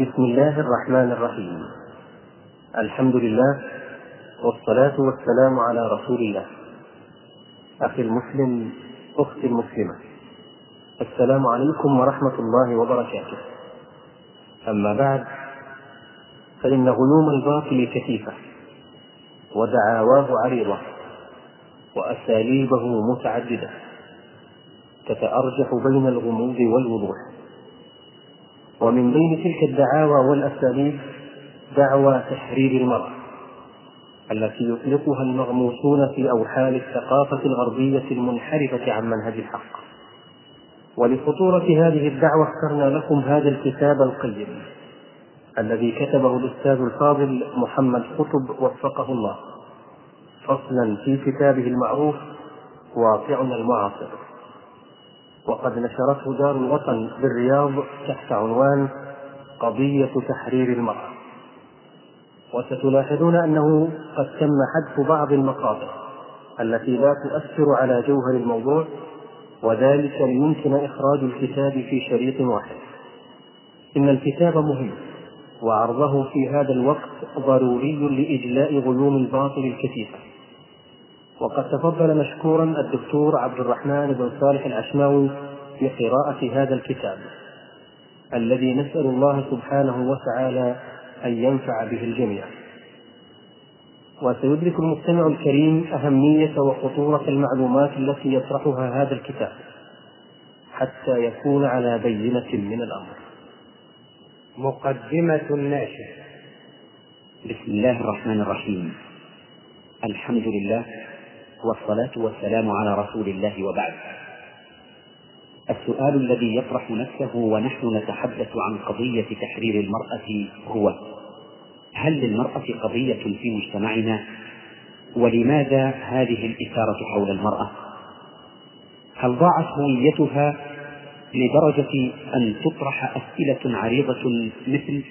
بسم الله الرحمن الرحيم. الحمد لله والصلاة والسلام على رسول الله. أخي المسلم أختي المسلمة. السلام عليكم ورحمة الله وبركاته. أما بعد فإن غيوم الباطل كثيفة ودعاواه عريضة وأساليبه متعددة تتأرجح بين الغموض والوضوح. ومن بين تلك الدعاوى والأساليب دعوى تحرير المرأة التي يطلقها المغموسون في أوحال الثقافة الغربية المنحرفة عن منهج الحق. ولخطورة هذه الدعوة اخترنا لكم هذا الكتاب القيم الذي كتبه الأستاذ الفاضل محمد قطب وفقه الله. فصلا في كتابه المعروف واقعنا المعاصر. وقد نشرته دار الوطن بالرياض تحت عنوان قضية تحرير المرأة. وستلاحظون أنه قد تم حذف بعض المقاطع التي لا تؤثر على جوهر الموضوع وذلك ليمكن إخراج الكتاب في شريط واحد. إن الكتاب مهم وعرضه في هذا الوقت ضروري لإجلاء غيوم الباطل الكثيفة. وقد تفضل مشكورا الدكتور عبد الرحمن بن صالح العشماوي بقراءة هذا الكتاب الذي نسأل الله سبحانه وتعالى أن ينفع به الجميع. وسيدرك المستمع الكريم أهمية وخطورة المعلومات التي يطرحها هذا الكتاب حتى يكون على بينة من الأمر. مقدمة الناشر بسم الله الرحمن الرحيم. الحمد لله والصلاة والسلام على رسول الله وبعد. السؤال الذي يطرح نفسه ونحن نتحدث عن قضية تحرير المرأة هو هل للمرأة قضية في مجتمعنا؟ ولماذا هذه الإثارة حول المرأة؟ هل ضاعت هويتها لدرجة أن تطرح أسئلة عريضة مثل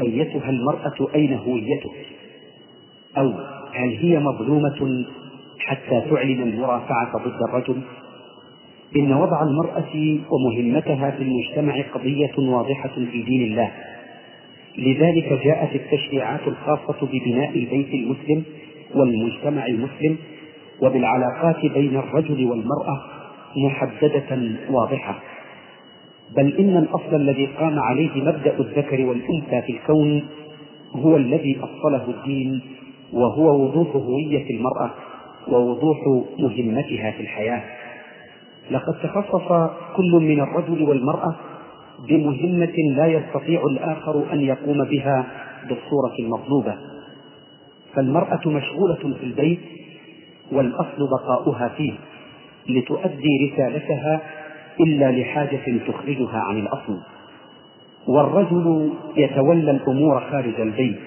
أيتها المرأة أين هويتك؟ أو هل هي مظلومة حتى تعلن المرافعة ضد الرجل. إن وضع المرأة ومهمتها في المجتمع قضية واضحة في دين الله. لذلك جاءت التشريعات الخاصة ببناء البيت المسلم والمجتمع المسلم وبالعلاقات بين الرجل والمرأة محددة واضحة. بل إن الأصل الذي قام عليه مبدأ الذكر والأنثى في الكون هو الذي أصله الدين وهو وضوح هوية المرأة. ووضوح مهمتها في الحياة. لقد تخصص كل من الرجل والمرأة بمهمة لا يستطيع الآخر أن يقوم بها بالصورة المطلوبة. فالمرأة مشغولة في البيت والأصل بقاؤها فيه لتؤدي رسالتها إلا لحاجة تخرجها عن الأصل. والرجل يتولى الأمور خارج البيت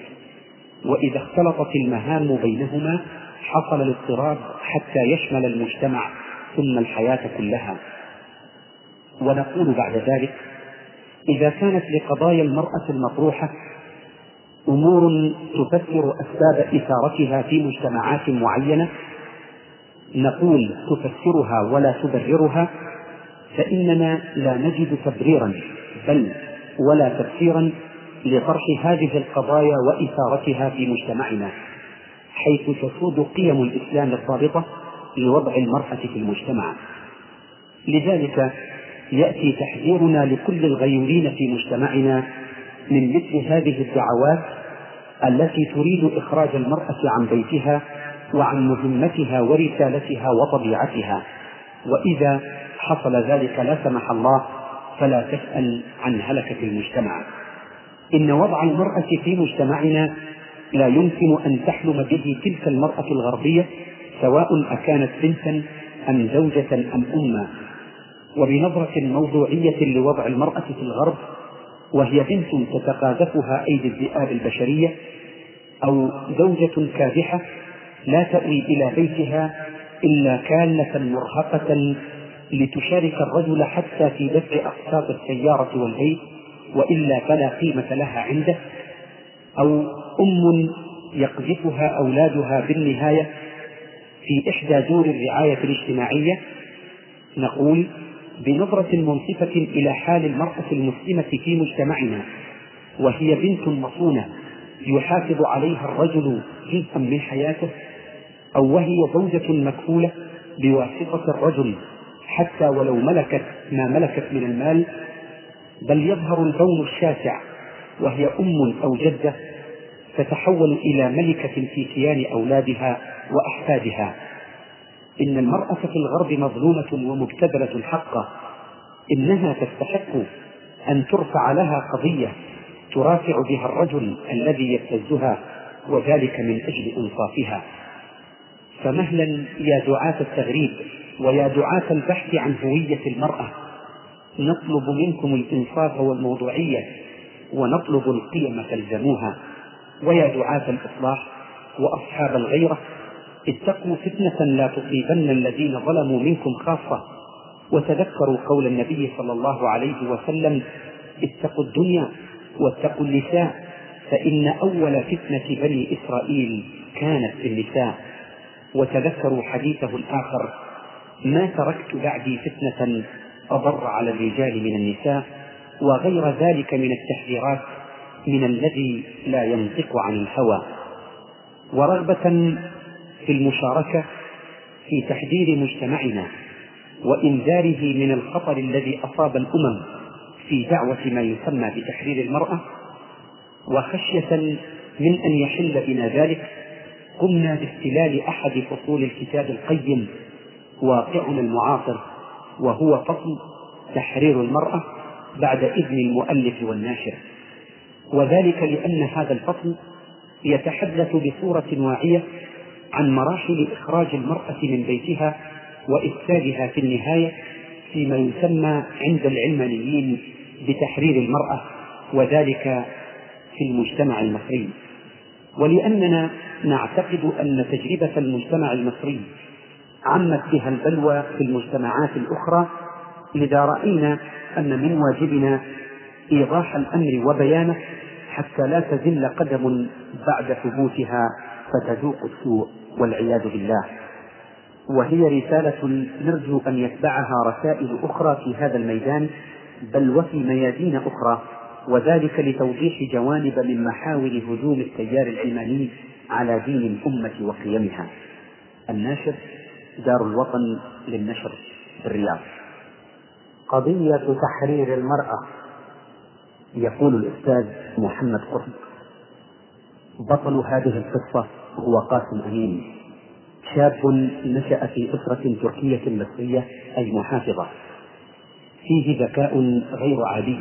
وإذا اختلطت المهام بينهما حصل الاضطراب حتى يشمل المجتمع ثم الحياة كلها. ونقول بعد ذلك إذا كانت لقضايا المرأة المطروحة أمور تفسر أسباب إثارتها في مجتمعات معينة نقول تفسرها ولا تبررها فإننا لا نجد تبريرا بل ولا تفسيرا لطرح هذه القضايا وإثارتها في مجتمعنا. حيث تسود قيم الإسلام الضابطة لوضع المرأة في المجتمع. لذلك يأتي تحذيرنا لكل الغيورين في مجتمعنا من مثل هذه الدعوات التي تريد إخراج المرأة عن بيتها وعن مهمتها ورسالتها وطبيعتها. وإذا حصل ذلك لا سمح الله فلا تسأل عن هلكة المجتمع. إن وضع المرأة في مجتمعنا لا يمكن أن تحلم به تلك المرأة الغربية سواء أكانت بنتا أم زوجة أم أما وبنظرة موضوعية لوضع المرأة في الغرب وهي بنت تتقاذفها أيدي الذئاب البشرية أو زوجة كادحة لا تأوي إلى بيتها إلا كالة مرهقة لتشارك الرجل حتى في دفع أقساط السيارة والبيت وإلا فلا قيمة لها عنده. أو أم يقذفها أولادها بالنهاية في إحدى دور الرعاية الاجتماعية نقول بنظرة منصفة إلى حال المرأة المسلمة في مجتمعنا وهي بنت مصونة يحافظ عليها الرجل جزءا من حياته أو وهي زوجة مكفولة بواسطة الرجل حتى ولو ملكت ما ملكت من المال بل يظهر البون الشاسع وهي أم أو جدة تتحول إلى ملكة في كيان أولادها وأحفادها. إن المرأة في الغرب مظلومة ومبتذلة حقا إنها تستحق أن ترفع لها قضية ترافع بها الرجل الذي يبتزها وذلك من أجل إنصافها. فمهلا يا دعاة التغريب ويا دعاة البحث عن هوية المرأة نطلب منكم الإنصاف والموضوعية ونطلب القيم فالزموها ويا دعاة الإصلاح وأصحاب الغيرة اتقوا فتنة لا تصيبن الذين ظلموا منكم خاصة. وتذكروا قول النبي صلى الله عليه وسلم اتقوا الدنيا واتقوا النساء فإن أول فتنة بني إسرائيل كانت في النساء. وتذكروا حديثه الآخر ما تركت بعدي فتنة أضر على الرجال من النساء وغير ذلك من التحذيرات من الذي لا ينطق عن الهوى. ورغبة في المشاركة في تحذير مجتمعنا وإنذاره من الخطر الذي أصاب الأمم في دعوة ما يسمى بتحرير المرأة وخشية من أن يحل بنا ذلك قمنا باستلال أحد فصول الكتاب القيم واقعنا المعاصر وهو فصل تحرير المرأة. بعد إذن المؤلف والناشر. وذلك لأن هذا الفصل يتحدث بصورة واعية عن مراحل إخراج المرأة من بيتها وإفسادها في النهاية فيما يسمى عند العلمانيين بتحرير المرأة وذلك في المجتمع المصري. ولأننا نعتقد أن تجربة المجتمع المصري عمت بها البلوى في المجتمعات الأخرى لذا رأينا أن من واجبنا إيضاح الأمر وبيانه حتى لا تزل قدم بعد ثبوتها فتذوق السوء والعياذ بالله. وهي رسالة نرجو أن يتبعها رسائل أخرى في هذا الميدان بل وفي ميادين أخرى وذلك لتوضيح جوانب من محاور هجوم التيار العلماني على دين الأمة وقيمها. الناشر دار الوطن للنشر بالرياض قضية تحرير المرأة. يقول الأستاذ محمد قطب بطل هذه القصة هو قاسم أمين. شاب نشأ في أسرة تركية مصرية أي محافظة. فيه ذكاء غير عادي.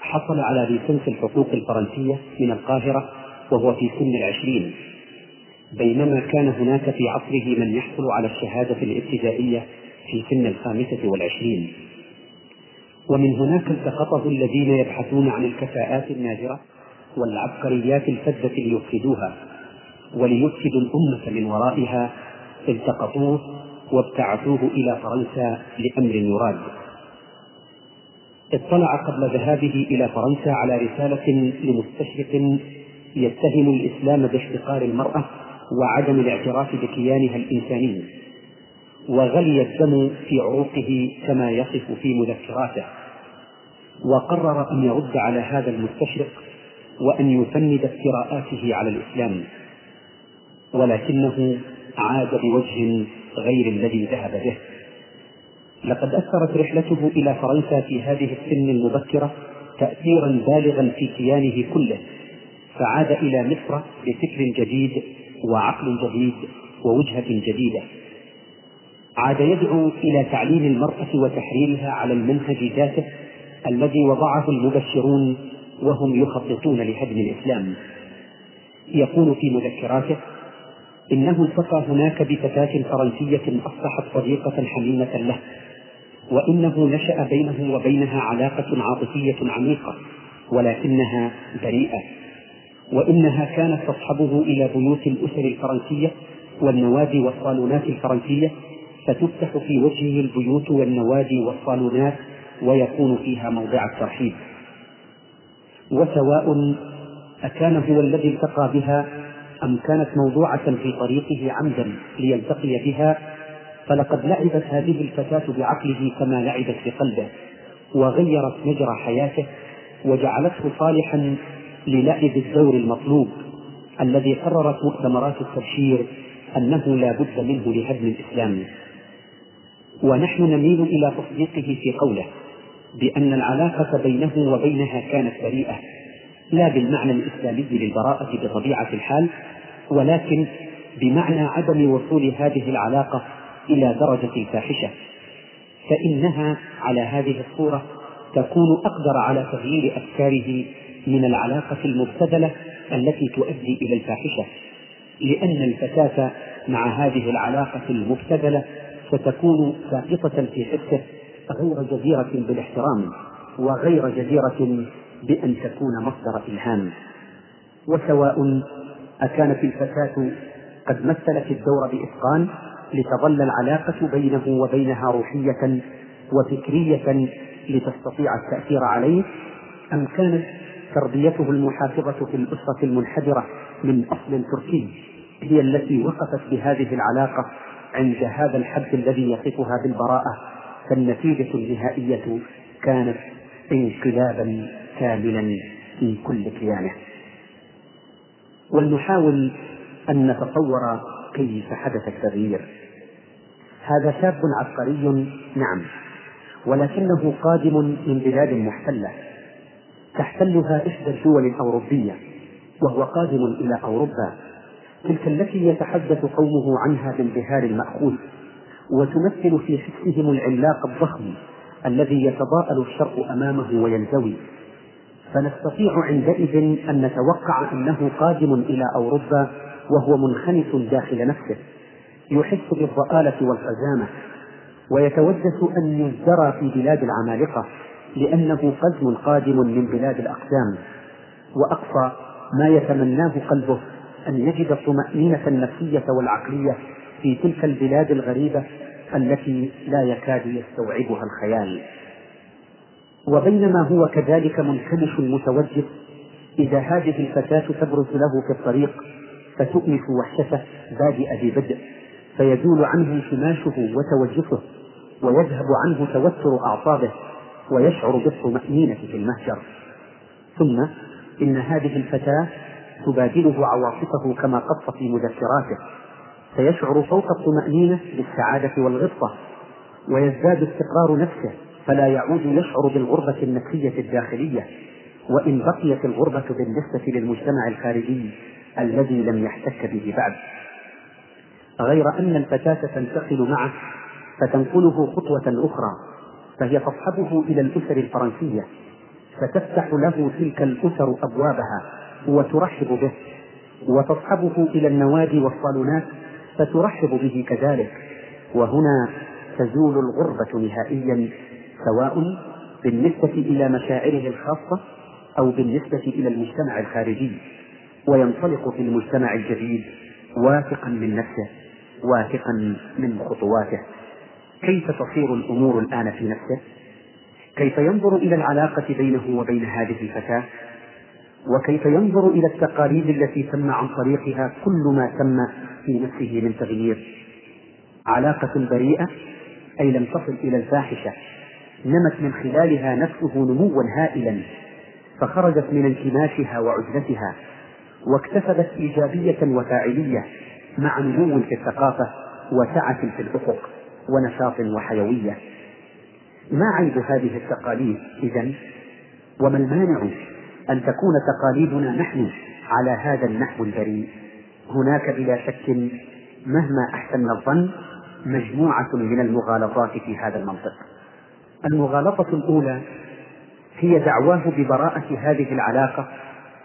حصل على ليسنس الحقوق الفرنسية من القاهرة وهو في سن العشرين. بينما كان هناك في عصره من يحصل على الشهادة الابتدائية في سن الخامسة والعشرين. ومن هناك التقطه الذين يبحثون عن الكفاءات النادرة والعبقريات الفذة ليفسدوها وليفسدوا الأمة من ورائها التقطوه وابتعثوه إلى فرنسا لأمر يراد. اطلع قبل ذهابه إلى فرنسا على رسالة لمستشرق يتهم الإسلام باحتقار المرأة وعدم الاعتراف بكيانها الإنساني وغلي الدم في عروقه كما يصف في مذكراته. وقرر أن يرد على هذا المستشرق وأن يفند افتراءاته على الإسلام. ولكنه عاد بوجه غير الذي ذهب به. لقد أثرت رحلته إلى فرنسا في هذه السن المبكرة تأثيرا بالغا في كيانه كله فعاد إلى مصر بفكر جديد وعقل جديد ووجهة جديدة. عاد يدعو إلى تعليم المرأة وتحريرها على المنهج ذاته الذي وضعه المبشرون وهم يخططون لهدم الإسلام. يقول في مذكراته إنه التقى هناك بفتاة فرنسية أصبحت صديقة حميمة له وإنه نشأ بينه وبينها علاقة عاطفية عميقة ولكنها بريئة وإنها كانت تصحبه إلى بيوت الأسر الفرنسية والنوادي والصالونات الفرنسية فتفتح في وجهه البيوت والنوادي والصالونات ويكون فيها موضع الترحيب. وسواء أكان هو الذي التقى بها أم كانت موضوعة في طريقه عمدا ليلتقي بها فلقد لعبت هذه الفتاة بعقله كما لعبت بقلبه وغيرت مجرى حياته وجعلته صالحا للعب الدور المطلوب الذي قررت مؤتمرات التبشير أنه لا بد منه لهدم الإسلام. ونحن نميل إلى تصديقه في قوله بأن العلاقة بينه وبينها كانت بريئة لا بالمعنى الإسلامي للبراءة بطبيعة الحال ولكن بمعنى عدم وصول هذه العلاقة إلى درجة الفاحشة فإنها على هذه الصورة تكون أقدر على تغيير أفكاره من العلاقة المبتذلة التي تؤدي إلى الفاحشة لأن الفتاة مع هذه العلاقة المبتذلة ستكون ساقطة في حسه غير جديرة بالاحترام وغير جديرة بأن تكون مصدر إلهام. وسواء أكانت الفتاة قد مثلت الدور بإتقان لتظل العلاقة بينه وبينها روحية وفكرية لتستطيع التأثير عليه أم كانت تربيته المحافظة في الأسرة المنحدرة من أصل تركي هي التي وقفت بهذه العلاقة عند هذا الحد الذي يصفها بالبراءة فالنتيجة النهائية كانت انقلابا كاملا في كل كيانه. ولنحاول أن نتصور كيف حدث التغيير. هذا شاب عبقري نعم ولكنه قادم من بلاد محتلة. تحتلها إحدى الدول الأوروبية وهو قادم إلى أوروبا. تلك التي يتحدث قومه عنها بانبهار المأخوذ وتمثل في حسهم العلاق الضخم الذي يتضاءل الشرق أمامه وينزوي. فنستطيع عندئذ أن نتوقع أنه قادم إلى أوروبا وهو منخنث داخل نفسه يحس بالضآلة والخزامة ويتوجس أن يزدرى في بلاد العمالقة لأنه قزم قادم من بلاد الأقدام وأقصى ما يتمناه قلبه أن يجد الطمأنينة النفسية والعقلية في تلك البلاد الغريبة التي لا يكاد يستوعبها الخيال. وبينما هو كذلك منكمش متوجه إذا هذه الفتاة تبرز له في الطريق فتؤنف وحشته بادئ ببدء فيزول عنه انكماشه وتوجسه ويذهب عنه توتر أعصابه ويشعر بالطمأنينة في المهجر. ثم إن هذه الفتاة تبادله عواطفه كما قص في مذكراته. فيشعر فوق الطمأنينة بالسعادة والغبطة ويزداد استقرار نفسه فلا يعود يشعر بالغربة النفسية الداخلية وإن بقيت الغربة بالنسبة للمجتمع الخارجي الذي لم يحتك به بعد. غير أن الفتاة تنتقل معه فتنقله خطوة أخرى فهي تصحبه إلى الأسر الفرنسية فتفتح له تلك الأسر أبوابها. وترحب به وتصحبه إلى النوادي والصالونات فترحب به كذلك. وهنا تزول الغربة نهائيا سواء بالنسبة إلى مشاعره الخاصة أو بالنسبة إلى المجتمع الخارجي. وينطلق في المجتمع الجديد واثقا من نفسه واثقا من خطواته. كيف تصير الأمور الآن في نفسه؟ كيف ينظر إلى العلاقة بينه وبين هذه الفتاة؟ وكيف ينظر إلى التقاليد التي تم عن طريقها كل ما تم في نفسه من تغيير؟ علاقة بريئة أي لم تصل إلى الفاحشة نمت من خلالها نفسه نموا هائلا فخرجت من انكماشها وعزلتها واكتسبت إيجابية وفاعلية مع نمو في الثقافة وسعة في الأفق ونشاط وحيوية. ما عيب هذه التقاليد إذا وما المانع؟ أن تكون تقاليدنا نحن على هذا النحو البريء هناك بلا شك مهما أحسن الظن مجموعة من المغالطات في هذا المنطق. المغالطة الأولى هي دعواه ببراءة هذه العلاقة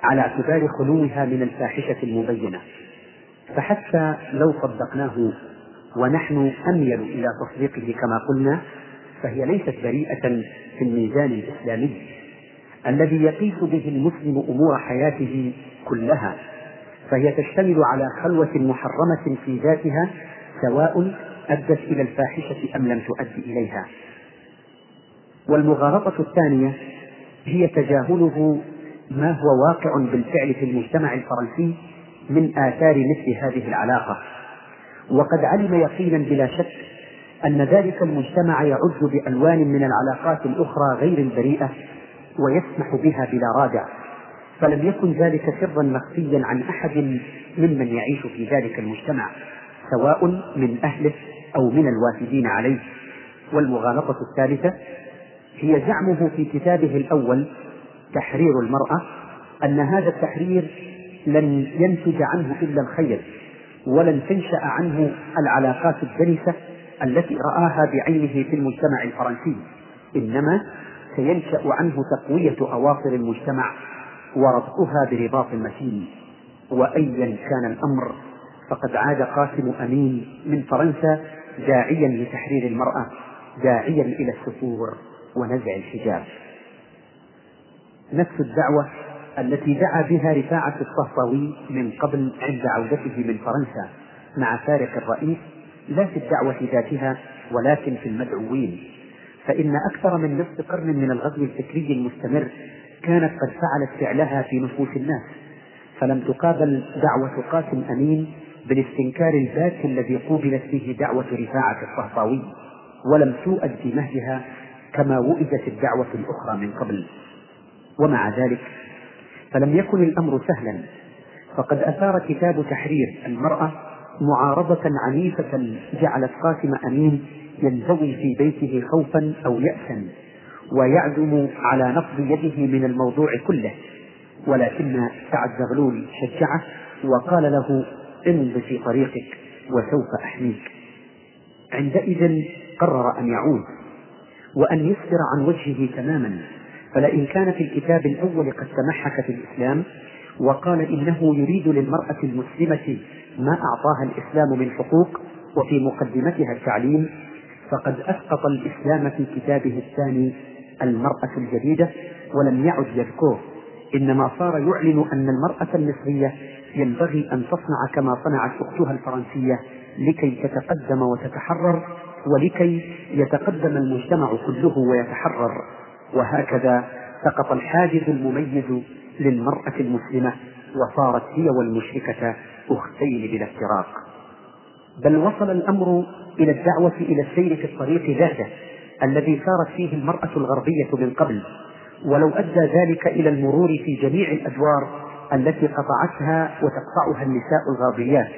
على اعتبار خلوها من الفاحشة المبينة. فحتى لو صدقناه ونحن أميل إلى تصديقه كما قلنا فهي ليست بريئة في الميزان الإسلامي. الذي يقيس به المسلم أمور حياته كلها فهي تشتمل على خلوة محرمة في ذاتها سواء أدت إلى الفاحشة أم لم تؤد إليها. والمغالطة الثانية هي تجاهله ما هو واقع بالفعل في المجتمع الفرنسي من آثار مثل هذه العلاقة. وقد علم يقينا بلا شك أن ذلك المجتمع يعد بألوان من العلاقات الأخرى غير البريئة ويسمح بها بلا رادع فلم يكن ذلك سرا مخفيا عن أحد ممن يعيش في ذلك المجتمع سواء من أهله أو من الوافدين عليه. والمغالطة الثالثة هي زعمه في كتابه الأول تحرير المرأة أن هذا التحرير لن ينتج عنه إلا الخير ولن تنشأ عنه العلاقات الدنسة التي رآها بعينه في المجتمع الفرنسي إنما سينشأ عنه تقوية اواصر المجتمع وربطها برباط متين وايا كان الأمر فقد عاد قاسم أمين من فرنسا داعيا لتحرير المرأة داعيا إلى السفور ونزع الحجاب. نفس الدعوة التي دعا بها رفاعة الطهطاوي من قبل عند عودته من فرنسا مع فارق الرئيس لا في الدعوة ذاتها ولكن في المدعوين. فإن أكثر من نصف قرن من الغزو الفكري المستمر كانت قد فعلت فعلها في نفوس الناس فلم تقابل دعوة قاسم أمين بالاستنكار البات الذي قوبلت به دعوة رفاعة الطهطاوي ولم توأد في مهدها كما وئدت الدعوة الأخرى من قبل. ومع ذلك فلم يكن الأمر سهلا فقد أثار كتاب تحرير المرأة معارضة عنيفة جعلت قاسم أمين ينزوي في بيته خوفا أو يأسا ويعزم على نقض يده من الموضوع كله. ولكن سعد زغلول شجعه وقال له امض في طريقك وسوف أحميك. عندئذ قرر أن يعود وأن يصبر عن وجهه تماما. فلئن كان في الكتاب الأول قد تمحك في الإسلام وقال إنه يريد للمرأة المسلمة ما أعطاها الإسلام من حقوق وفي مقدمتها التعليم فقد أسقط الإسلام في كتابه الثاني المرأة الجديدة ولم يعد يذكره. إنما صار يعلن أن المرأة المصرية ينبغي أن تصنع كما صنعت أختها الفرنسية لكي تتقدم وتتحرر ولكي يتقدم المجتمع كله ويتحرر. وهكذا سقط الحاجز المميز للمرأة المسلمة وصارت هي والمشركة أختين بلا افتراق. بل وصل الأمر إلى الدعوة إلى السير في الطريق ذاته الذي سارت فيه المرأة الغربية من قبل. ولو أدى ذلك إلى المرور في جميع الأدوار التي قطعتها وتقطعها النساء الغربيات.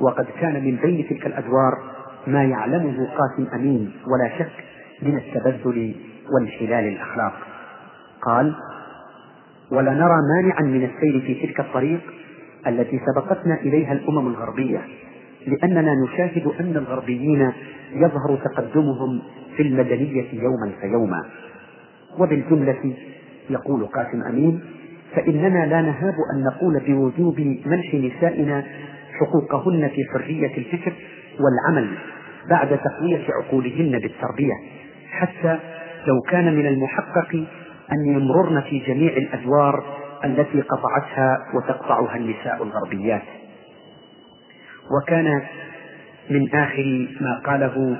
وقد كان من بين تلك الأدوار ما يعلمه قاسم أمين ولا شك من التبذل وانحلال الأخلاق. قال ولا نرى مانعا من السير في تلك الطريق التي سبقتنا إليها الأمم الغربية لأننا نشاهد أن الغربيين يظهر تقدمهم في المدنية يوما فيوما. وبالجملة يقول قاسم أمين فإننا لا نهاب أن نقول بوجوب منح نسائنا حقوقهن في حرية الفكر والعمل بعد تقوية عقولهن بالتربية حتى لو كان من المحقق أن يمررن في جميع الأدوار التي قطعتها وتقطعها النساء الغربيات. وكان من آخر ما قاله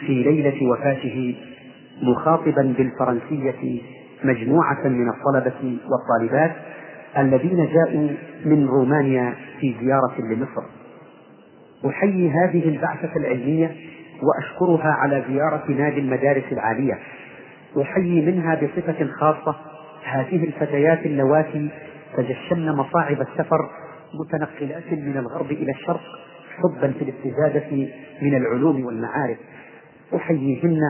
في ليلة وفاته مخاطبا بالفرنسية مجموعة من الطلبة والطالبات الذين جاءوا من رومانيا في زيارة لمصر. أحيي هذه البعثة العلمية وأشكرها على زيارة نادي المدارس العالية. أحيي منها بصفة خاصة. هذه الفتيات اللواتي تجشمن مصاعب السفر متنقلات من الغرب إلى الشرق حبا في الاستزادة من العلوم والمعارف. أحييهن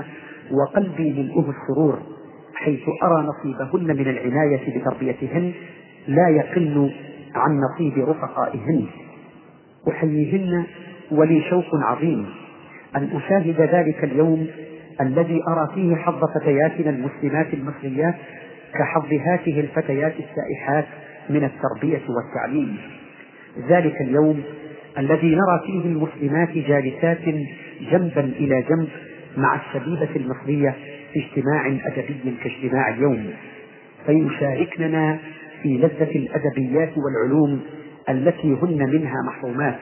وقلبي ملؤه السرور حيث أرى نصيبهن من العناية بتربيتهن لا يقل عن نصيب رفقائهن. أحييهن ولي شوق عظيم. أن أشاهد ذلك اليوم الذي أرى فيه حظ فتياتنا المسلمات المصريات كحظ هاته الفتيات السائحات من التربية والتعليم. ذلك اليوم الذي نرى فيه المسلمات جالسات جنبا إلى جنب مع الشبيبة المصرية في اجتماع أدبي كاجتماع اليوم. فيشاركننا في لذة الأدبيات والعلوم التي هن منها محرومات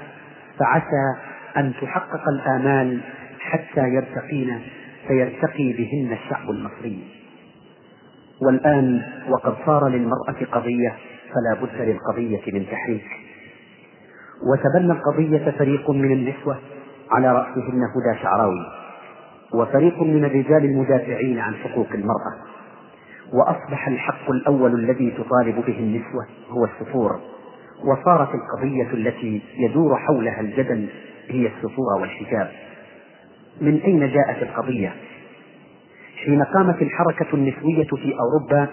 فعسى أن تحقق الآمال حتى يرتقين فيرتقي بهن الشعب المصري. والآن وقد صار للمرأة قضية فلا بد للقضية من تحريك. وتبنى القضية فريق من النسوة على رأسهن هدى شعراوي وفريق من الرجال المدافعين عن حقوق المرأة. وأصبح الحق الأول الذي تطالب به النسوة هو السفور. وصارت القضية التي يدور حولها الجدل هي السفور والحجاب. من أين جاءت القضية؟ حين قامت الحركة النسوية في أوروبا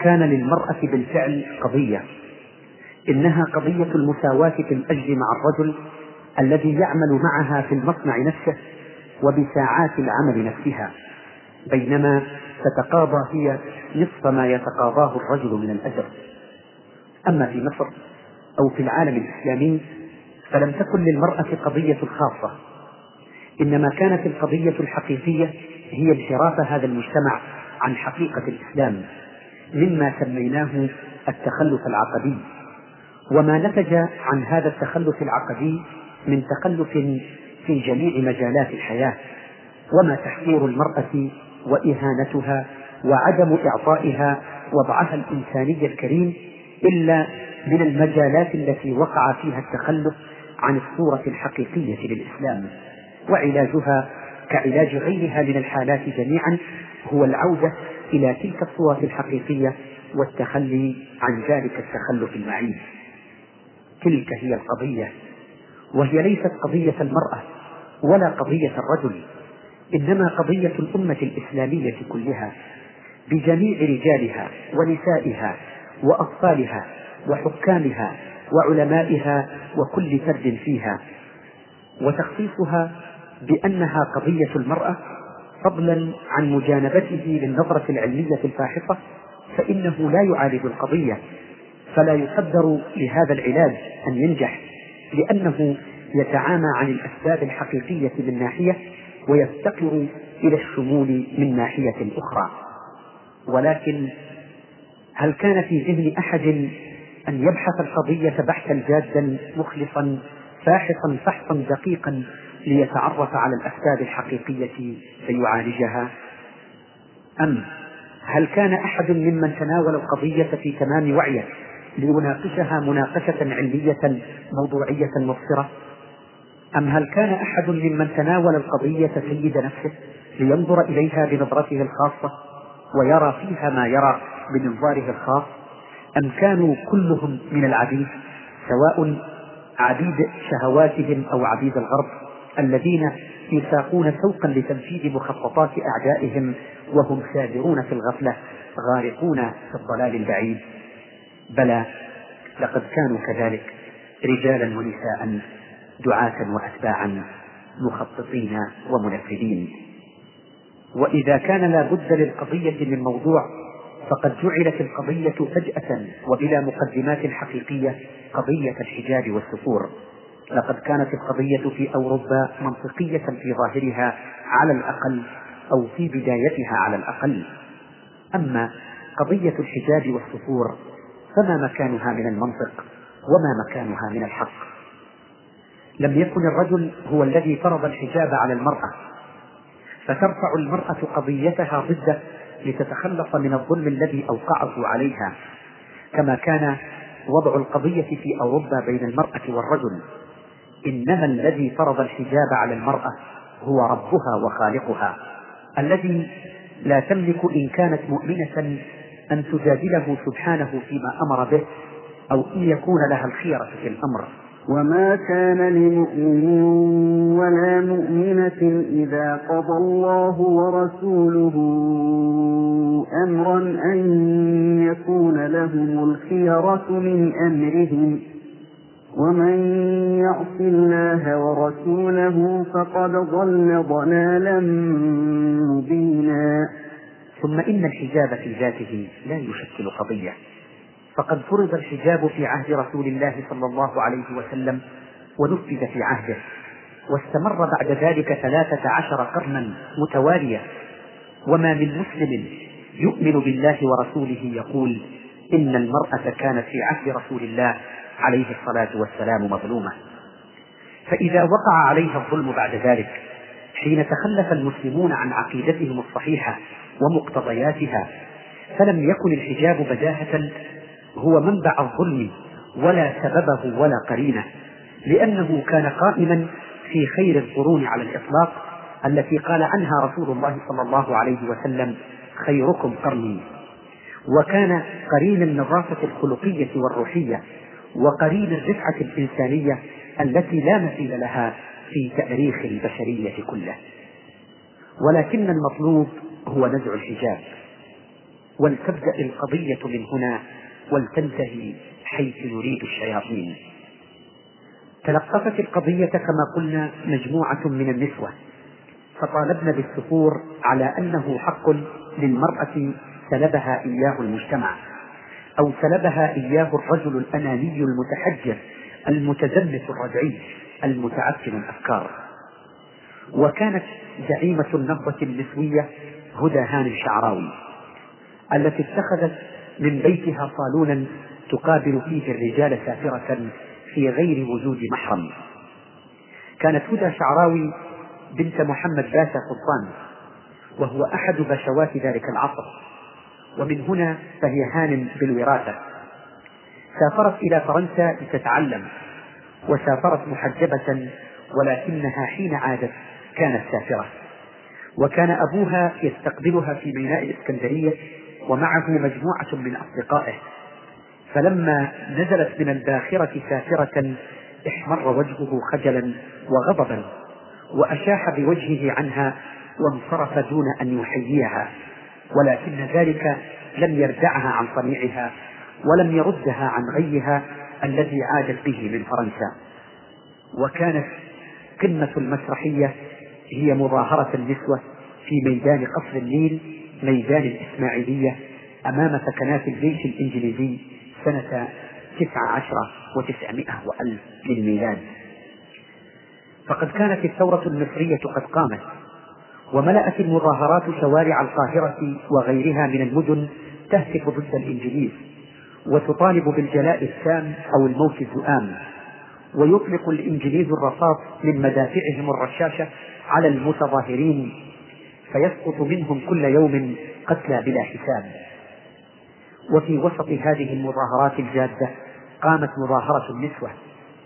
كان للمرأة بالفعل قضية. إنها قضية المساواة في الأجر مع الرجل الذي يعمل معها في المصنع نفسه وبساعات العمل نفسها. بينما تتقاضى هي نصف ما يتقاضاه الرجل من الأجر. أما في مصر أو في العالم الإسلامي فلم تكن للمرأة قضية خاصة. إنما كانت القضية الحقيقية هي انحراف هذا المجتمع عن حقيقة الإسلام مما سميناه التخلف العقدي. وما نتج عن هذا التخلف العقدي من تخلف في جميع مجالات الحياة وما تحقير المرأة وإهانتها وعدم إعطائها وضعها الإنساني الكريم إلا من المجالات التي وقع فيها التخلف عن الصورة الحقيقية للإسلام. وعلاجها كعلاج غيرها من الحالات جميعا هو العودة إلى تلك الصورة الحقيقية والتخلي عن ذلك التخلف المعيب تلك هي القضية وهي ليست قضية المرأة ولا قضية الرجل إنما قضية الأمة الإسلامية كلها بجميع رجالها ونسائها وأطفالها وحكامها وعلمائها وكل فرد فيها. وتخصيصها بأنها قضية المرأة فضلا عن مجانبته للنظرة العلمية الفاحصة فإنه لا يعالج القضية فلا يقدر لهذا العلاج أن ينجح لأنه يتعامى عن الأسباب الحقيقية من ناحية ويفتقر إلى الشمول من ناحية أخرى. ولكن هل كان في ذهن أحد أن يبحث القضية بحثا جادا مخلصا فاحصا فحصا دقيقا ليتعرف على الأسباب الحقيقية فيعالجها؟ أم هل كان أحد ممن تناول القضية في تمام وعيه ليناقشها مناقشة علمية موضوعية مبصرة؟ أم هل كان أحد ممن تناول القضية سيد نفسه لينظر إليها بنظرته الخاصة ويرى فيها ما يرى بمنظاره الخاص؟ أم كانوا كلهم من العبيد سواء عبيد شهواتهم أو عبيد الغرب؟ الذين يساقون سوقا لتنفيذ مخططات أعدائهم وهم سابرون في الغفلة غارقون في الضلال البعيد. بلى لقد كانوا كذلك رجالا ونساء دعاة وأتباعا مخططين ومنفذين. وإذا كان لا بد للقضية من موضوع فقد جعلت القضية فجأة وبلا مقدمات حقيقية قضية الحجاب والسفور. لقد كانت القضية في أوروبا منطقية في ظاهرها على الأقل أو في بدايتها على الأقل. أما قضية الحجاب والسفور فما مكانها من المنطق وما مكانها من الحق؟ لم يكن الرجل هو الذي فرض الحجاب على المرأة فترفع المرأة قضيتها ضده لتتخلص من الظلم الذي أوقعه عليها. كما كان وضع القضية في أوروبا بين المرأة والرجل. إنما الذي فرض الحجاب على المرأة هو ربها وخالقها الذي لا تملك إن كانت مؤمنة أن تجادله سبحانه فيما أمر به أو أن يكون لها الخيرة في الأمر. وما كان لمؤمن ولا مؤمنة إذا قضى الله ورسوله أمرا أن يكون لهم الخيرة من أمرهم. ومن يعص الله ورسوله فقد ضل ضلالا مبينا. ثم إن الحجاب في ذاته لا يشكل قضية. فقد فرض الحجاب في عهد رسول الله صلى الله عليه وسلم ونفذ في عهده. واستمر بعد ذلك ثلاثة عشر قرنا متوالية. وما من مسلم يؤمن بالله ورسوله يقول إن المرأة كانت في عهد رسول الله عليه الصلاة والسلام مظلومة. فإذا وقع عليها الظلم بعد ذلك حين تخلف المسلمون عن عقيدتهم الصحيحة ومقتضياتها فلم يكن الحجاب بداهة هو منبع الظلم ولا سببه ولا قرينة لأنه كان قائما في خير القرون على الإطلاق التي قال عنها رسول الله صلى الله عليه وسلم خيركم قرني وكان قرين النظافة الخلقية والروحية وقرين الرفعة الإنسانية التي لا مثيل لها في تأريخ البشرية كله. ولكن المطلوب هو نزع الحجاب ولتبدأ القضية من هنا ولتنتهي حيث يريد الشياطين. تلقفت القضية كما قلنا مجموعة من النسوة فطالبن بالسفور على أنه حق للمرأة سلبها إياه المجتمع. أو سلبها إياه الرجل الأناني المتحجر المتزمت الرجعي المتعفن الأفكار. وكانت زعيمة النهضة النسوية هدى هاني الشعراوي التي اتخذت من بيتها صالونا تقابل فيه الرجال سافرة في غير وجود محرم. كانت هدى شعراوي بنت محمد باشا سلطان وهو أحد بشوات ذلك العصر. ومن هنا فهي هان بالوراثة. سافرت إلى فرنسا لتتعلم وسافرت محجبة ولكنها حين عادت كانت سافرة. وكان أبوها يستقبلها في ميناء الإسكندرية ومعه مجموعة من أصدقائه. فلما نزلت من الباخرة سافرة احمر وجهه خجلا وغضبا وأشاح بوجهه عنها وانصرف دون أن يحييها. ولكن ذلك لم يردعها عن صنيعها ولم يردها عن غيها الذي عادت به من فرنسا. وكانت قمة المسرحية هي مظاهرة النسوة في ميدان قصر النيل ميدان الإسماعيلية أمام سكنات الجيش الإنجليزي سنة تسعة عشر وتسعمائة وألف للميلاد. فقد كانت الثورة المصرية قد قامت وملأت المظاهرات شوارع القاهرة وغيرها من المدن تهتف ضد الإنجليز وتطالب بالجلاء التام أو الموت الزؤام ويطلق الإنجليز الرصاص من مدافعهم الرشاشة على المتظاهرين فيسقط منهم كل يوم قتلى بلا حساب. وفي وسط هذه المظاهرات الجادة قامت مظاهرة النسوة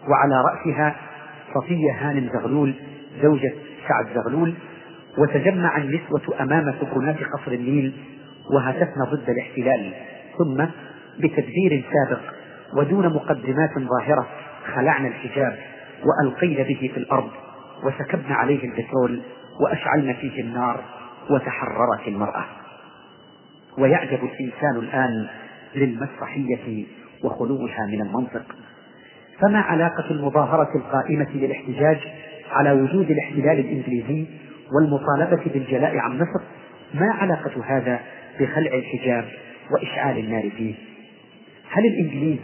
وعلى رأسها صفية هانم زغلول زوجة سعد زغلول وتجمع النسوة أمام سكنات قصر النيل وهتفن ضد الاحتلال ثم بتدبير سابق ودون مقدمات ظاهرة خلعن الحجاب وألقين به في الأرض وسكبن عليه البترول وأشعلن فيه النار وتحررت المرأة. ويعجب الإنسان الآن للمسرحية وخلوها من المنطق. فما علاقة المظاهرة القائمة للاحتجاج على وجود الاحتلال الإنجليزي والمطالبة بالجلاء عن مصر ما علاقة هذا بخلع الحجاب وإشعال النار فيه؟ هل الإنجليز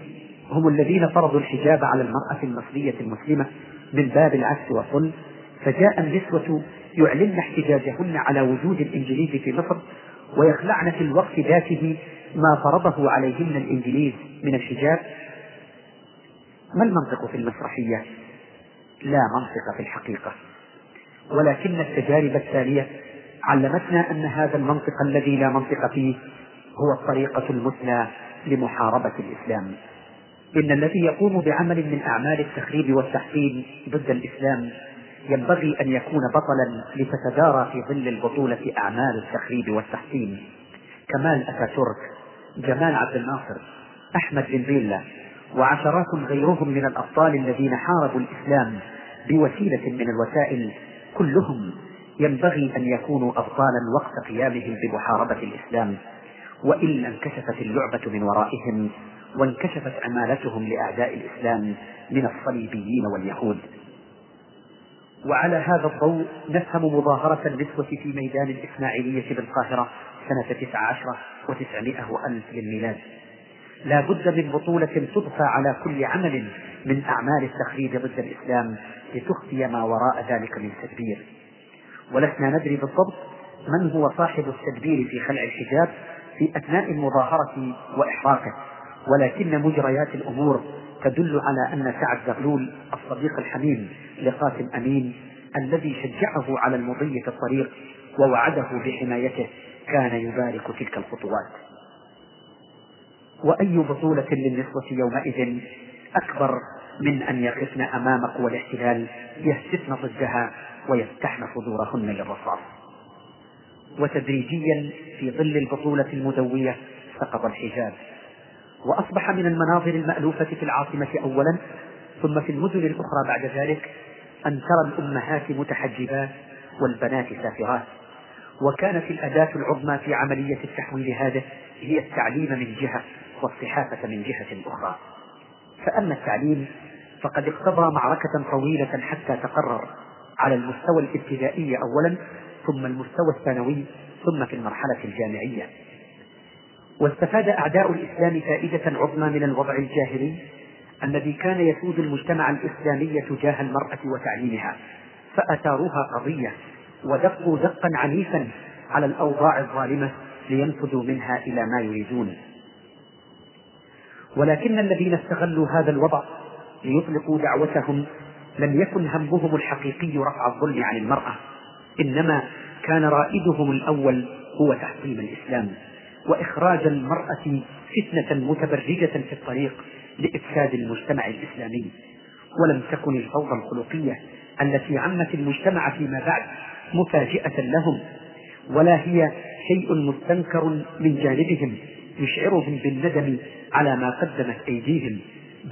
هم الذين فرضوا الحجاب على المرأة المصرية المسلمة من باب العكس والظلم؟ فجاء النسوة يعلن احتجاجهن على وجود الإنجليز في مصر ويخلعن في الوقت ذاته ما فرضه عليهن الإنجليز من الحجاب؟ ما المنطق في المسرحية؟ لا منطق في الحقيقة. ولكن التجارب التالية علمتنا أن هذا المنطق الذي لا منطق فيه هو الطريقة المثلى لمحاربة الإسلام. إن الذي يقوم بعمل من أعمال التخريب والتحسين ضد الإسلام ينبغي أن يكون بطلا لتتدارى في ظل البطولة أعمال التخريب والتحسين كمال أتاتورك جمال عبد الناصر أحمد بن بيلا وعشرات غيرهم من الأبطال الذين حاربوا الإسلام بوسيلة من الوسائل كلهم ينبغي أن يكونوا أبطالا وقت قيامهم بمحاربة الإسلام وإلا انكشفت اللعبة من ورائهم وانكشفت عمالتهم لأعداء الإسلام من الصليبيين واليهود. وعلى هذا الضوء نفهم مظاهرة النسوة في ميدان الإسماعيلية بالقاهرة سنة تسع عشرة وتسعمائة وألف للميلاد. لا بد من بطولة تضفى على كل عمل من أعمال التخريب ضد الإسلام لتخفي ما وراء ذلك من تدبير. ولسنا ندري بالضبط من هو صاحب التدبير في خلع الحجاب في أثناء المظاهرة وإحراقه. ولكن مجريات الأمور تدل على أن سعد زغلول الصديق الحميم لقاسم أمين الذي شجعه على المضي في الطريق ووعده بحمايته كان يبارك تلك الخطوات. وأي بطولة للنسوة يومئذ أكبر من أن يقفن أمام قوى الاحتلال يهتفن ضدها ويفتحن صدورهن للرصاص. وتدريجيا في ظل البطولة المدوية سقط الحجاب. وأصبح من المناظر المألوفة في العاصمة أولا ثم في المدن الأخرى بعد ذلك أن ترى الأمهات متحجبات والبنات سافرات. وكانت الأداة العظمى في عملية التحويل هذه هي التعليم من جهة والصحافة من جهة أخرى. فأما التعليم فقد اقتضى معركة طويلة حتى تقرر على المستوى الابتدائي أولا ثم المستوى الثانوي ثم في المرحلة الجامعية. واستفاد أعداء الإسلام فائدة عظمى من الوضع الجاهلي الذي كان يسود المجتمع الإسلامي تجاه المرأة وتعليمها. فأثاروها قضية ودقوا دقا عنيفا على الأوضاع الظالمة لينفذوا منها إلى ما يريدون. ولكن الذين استغلوا هذا الوضع ليطلقوا دعوتهم لم يكن همهم الحقيقي رفع الظلم عن المرأة إنما كان رائدهم الأول هو تحطيم الإسلام وإخراج المرأة فتنة متبرجة في الطريق لإفساد المجتمع الإسلامي. ولم تكن الفوضى الخلقية التي عمت المجتمع فيما بعد مفاجئة لهم ولا هي شيء مستنكر من جانبهم يشعرهم بالندم على ما قدمت أيديهم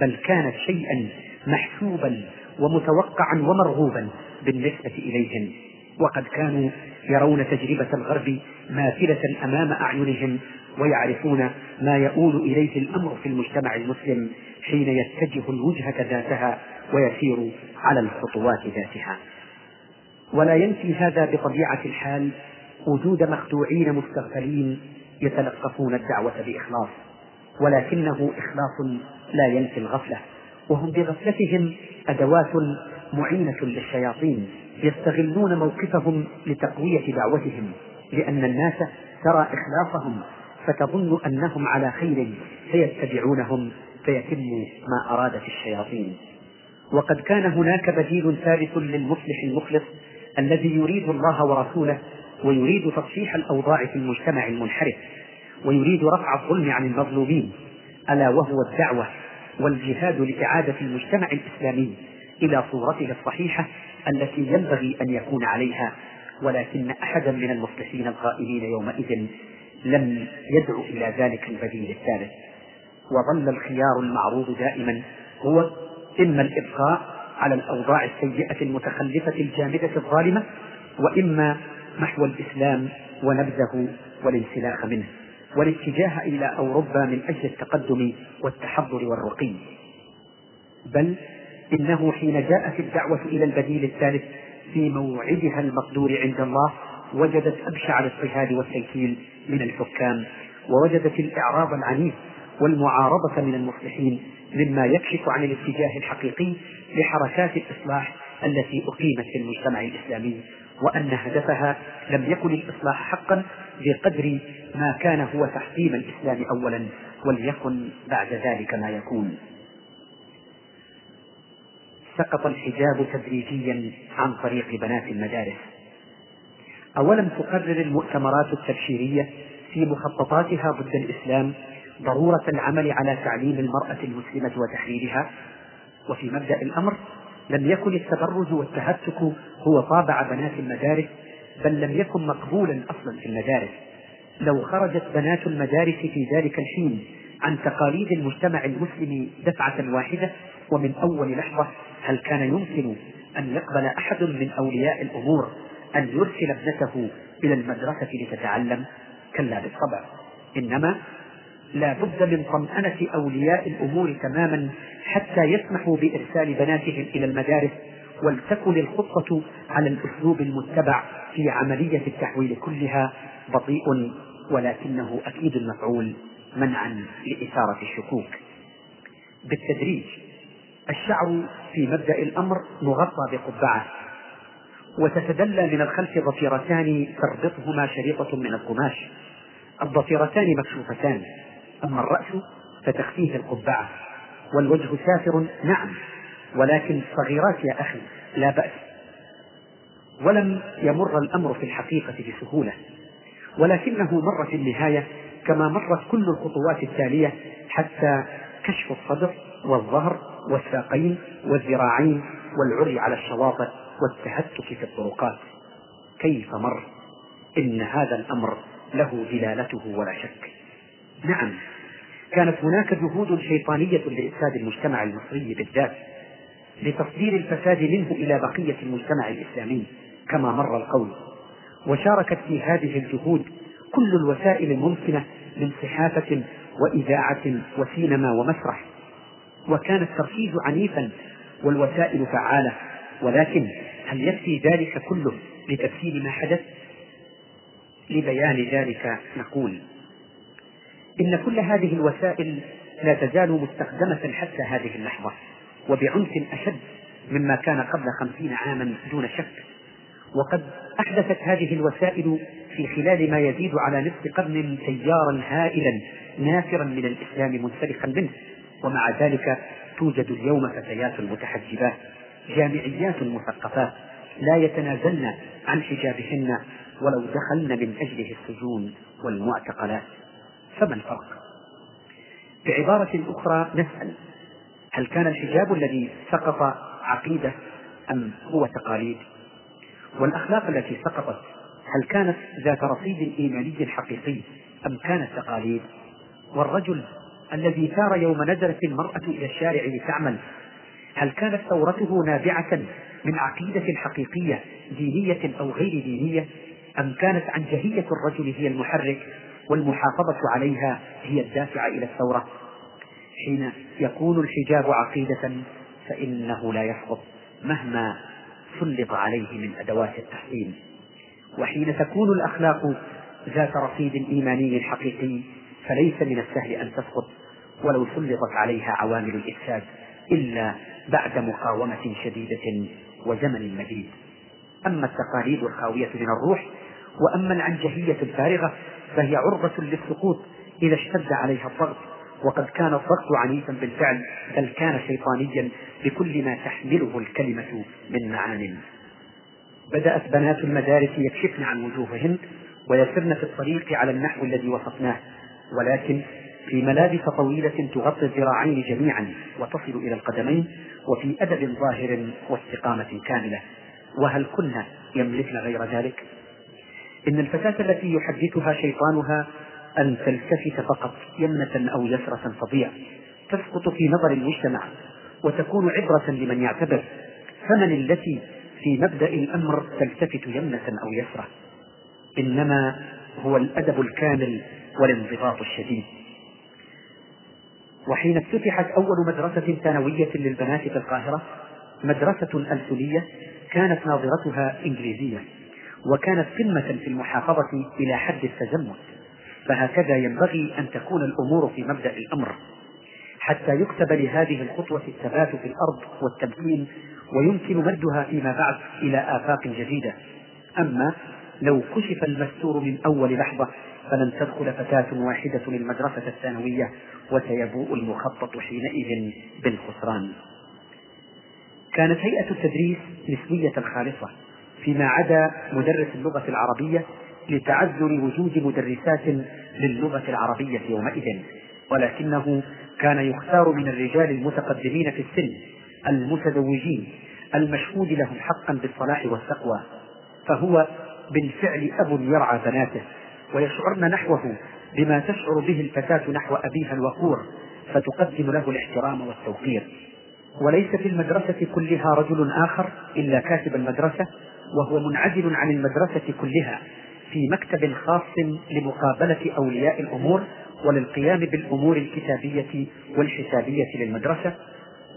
بل كانت شيئا محسوبا ومتوقعا ومرغوبا بالنسبة إليهم. وقد كانوا يرون تجربة الغرب ماثلة أمام أعينهم ويعرفون ما يؤول إليه الأمر في المجتمع المسلم حين يتجه الوجهة ذاتها ويسير على الخطوات ذاتها. ولا ينفي هذا بطبيعة الحال وجود مخدوعين مستغفلين يتلقفون الدعوة بإخلاص. ولكنه إخلاص لا ينفي الغفلة. وهم بغفلتهم أدوات معينة للشياطين يستغلون موقفهم لتقوية دعوتهم. لأن الناس ترى إخلاصهم فتظن أنهم على خير فيتبعونهم فيتم ما أرادت الشياطين. وقد كان هناك بديل ثالث للمفلح المخلص الذي يريد الله ورسوله ويريد تصحيح الأوضاع في المجتمع المنحرف. ويريد رفع الظلم عن المظلومين ألا وهو الدعوة والجهاد لإعادة المجتمع الإسلامي إلى صورته الصحيحة التي ينبغي أن يكون عليها ولكن أحدا من المصلحين القائلين يومئذ لم يدعو إلى ذلك البديل الثالث. وظل الخيار المعروض دائما هو إما الإبقاء على الأوضاع السيئة المتخلفة الجامدة الظالمة وإما محو الإسلام ونبذه والانسلاخ منه. والاتجاه إلى أوروبا من أجل التقدم والتحضر والرقي. بل إنه حين جاءت الدعوة إلى البديل الثالث في موعدها المقدور عند الله وجدت أبشع الاضطهاد والتنكيل من الحكام ووجدت الإعراض العنيف والمعارضة من المصلحين مما يكشف عن الاتجاه الحقيقي لحركات الإصلاح التي أقيمت في المجتمع الإسلامي. وأن هدفها لم يكن الإصلاح حقا بقدر ما كان هو تحطيم الإسلام أولا وليكن بعد ذلك ما يكون. سقط الحجاب تدريجيا عن طريق بنات المدارس. أولم تقرر المؤتمرات التبشيرية في مخططاتها ضد الإسلام ضرورة العمل على تعليم المرأة المسلمة وتحريرها؟ وفي مبدأ الأمر لم يكن التبرج والتهتك هو طابع بنات المدارس بل لم يكن مقبولا أصلا في المدارس. لو خرجت بنات المدارس في ذلك الحين عن تقاليد المجتمع المسلم دفعة واحدة ومن أول لحظة هل كان يمكن أن يقبل أحد من أولياء الأمور أن يرسل ابنته إلى المدرسة لتتعلم؟ كلا بالطبع. إنما لا بد من طمأنة أولياء الأمور تماما حتى يسمحوا بإرسال بناتهم إلى المدارس ولتكن الخطة على الأسلوب المتبع في عملية التحويل كلها بطيء ولكنه أكيد المفعول منعا لإثارة الشكوك. بالتدريج الشعر في مبدأ الأمر مغطى بقبعة وتتدلى من الخلف ضفيرتان تربطهما شريطة من القماش الضفيرتان مكشوفتان. أما الرأس فتخفيه القبعة والوجه سافر نعم ولكن صغيرات يا أخي لا بأس. ولم يمر الأمر في الحقيقة بسهولة ولكنه مر في النهاية كما مرت كل الخطوات التالية حتى كشف الصدر والظهر والساقين والذراعين والعري على الشواطئ والتهتك في الطرقات. كيف مر؟ إن هذا الأمر له دلالته ولا شك. نعم. كانت هناك جهود شيطانية لإفساد المجتمع المصري بالذات لتصدير الفساد منه إلى بقية المجتمع الإسلامي كما مر القول. وشاركت في هذه الجهود كل الوسائل الممكنة من صحافة وإذاعة وسينما ومسرح. وكان التركيز عنيفا والوسائل فعالة ولكن هل يكفي ذلك كله لتفسير ما حدث؟ لبيان ذلك نقول. إن كل هذه الوسائل لا تزال مستخدمة حتى هذه اللحظة وبعنف أشد مما كان قبل خمسين عاما دون شك. وقد أحدثت هذه الوسائل في خلال ما يزيد على نصف قرن تيارا هائلا نافرا من الإسلام منسلخا منه. ومع ذلك توجد اليوم فتيات متحجبات جامعيات مثقفات لا يتنازلن عن حجابهن ولو دخلن من أجله السجون والمعتقلات. فما الفرق؟ بعبارة أخرى نسأل هل كان الحجاب الذي سقط عقيدة أم هو تقاليد؟ والأخلاق التي سقطت هل كانت ذات رصيد إيماني حقيقي أم كانت تقاليد؟ والرجل الذي ثار يوم نزلت المرأة إلى الشارع لتعمل هل كانت ثورته نابعة من عقيدة حقيقية دينية أو غير دينية أم كانت عنجهية الرجل هي المحرك والمحافظة عليها هي الدافعة إلى الثورة. حين يكون الحجاب عقيدة فإنه لا يسقط مهما سلط عليه من أدوات التحسين وحين تكون الأخلاق ذات رصيد إيماني حقيقي فليس من السهل أن تسقط ولو سلطت عليها عوامل الإفساد إلا بعد مقاومة شديدة وزمن مديد أما التقاليد الخاوية من الروح وأما العنجهية الفارغة فهي عرضة للسقوط إذا اشتد عليها الضغط. وقد كان الضغط عنيفا بالفعل بل كان شيطانيا بكل ما تحمله الكلمة من معان بدأت بنات المدارس يكشفن عن وجوههن ويسرن في الطريق على النحو الذي وصفناه. ولكن في ملابس طويلة تغطي الذراعين جميعا وتصل إلى القدمين وفي أدب ظاهر واستقامة كاملة. وهل كنا يملكن غير ذلك؟ إن الفتاة التي يحدثها شيطانها أن تلتفت فقط يمنة أو يسرة تضيع تسقط في نظر المجتمع وتكون عبرة لمن يعتبر. فمن التي في مبدأ الأمر تلتفت يمنة أو يسرة؟ إنما هو الأدب الكامل والانضباط الشديد. وحين افتتحت أول مدرسة ثانوية للبنات في القاهرة مدرسة ألسنية كانت ناظرتها إنجليزية. وكانت قمة في المحافظة إلى حد التزمت فهكذا ينبغي أن تكون الأمور في مبدأ الأمر حتى يكتب لهذه الخطوة الثبات في الأرض والتمكين ويمكن مدها فيما بعد إلى آفاق جديدة. أما لو كشف المستور من أول لحظة فلن تدخل فتاة واحدة المدرسة الثانوية وسيبوء المخطط حينئذ بالخسران. كانت هيئة التدريس نسبية خالصة فيما عدا مدرس اللغة العربية لتعذر وجود مدرسات للغة العربية يومئذ. ولكنه كان يختار من الرجال المتقدمين في السن المتزوجين المشهود لهم حقا بالصلاح والتقوى فهو بالفعل أب يرعى بناته ويشعرن نحوه بما تشعر به الفتاة نحو أبيها الوقور فتقدم له الاحترام والتوقير وليس في المدرسة كلها رجل آخر إلا كاتب المدرسة وهو منعزل عن المدرسة كلها في مكتب خاص لمقابلة أولياء الأمور وللقيام بالأمور الكتابية والحسابية للمدرسة.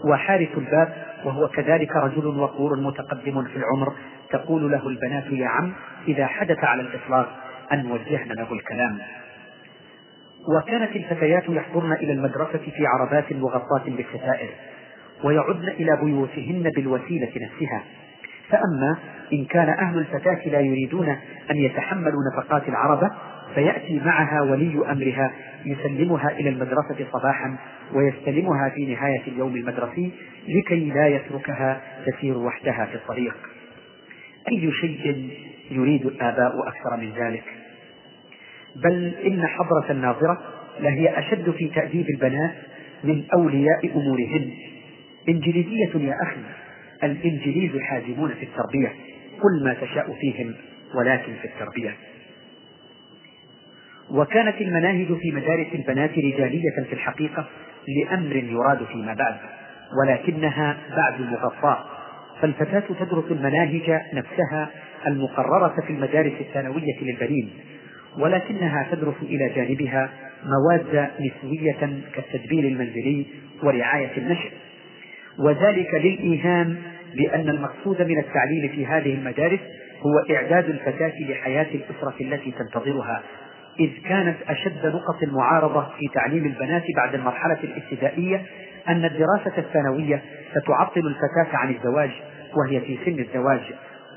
وحارس الباب وهو كذلك رجل وقور متقدم في العمر تقول له البنات يا عم إذا حدث على الإطلاق أن وجهن له الكلام. وكانت الفتيات يحضرن إلى المدرسة في عربات مغطاة بالستائر ويعدن إلى بيوتهن بالوسيلة نفسها. فأما إن كان أهل الفتاة لا يريدون أن يتحملوا نفقات العربة فيأتي معها ولي أمرها يسلمها إلى المدرسة صباحا ويستلمها في نهاية اليوم المدرسي لكي لا يتركها تسير وحدها في الطريق. أي شيء يريد الآباء أكثر من ذلك؟ بل إن حضرة الناظرة لهي أشد في تأديب البنات من أولياء أمورهن. إنجليزية يا أخي. الإنجليز حازمون في التربية قل ما تشاء فيهم ولكن في التربية. وكانت المناهج في مدارس البنات رجالية في الحقيقة لأمر يراد فيما بعد ولكنها بعد مغطاة فالفتاة تدرس المناهج نفسها المقررة في المدارس الثانوية للبنين ولكنها تدرس إلى جانبها مواد نسوية كالتدبير المنزلي ورعاية النشء وذلك للإيهام بأن المقصود من التعليم في هذه المدارس هو إعداد الفتاة لحياة الأسرة التي تنتظرها إذ كانت أشد نقط المعارضة في تعليم البنات بعد المرحلة الابتدائية أن الدراسة الثانوية ستعطل الفتاة عن الزواج وهي في سن الزواج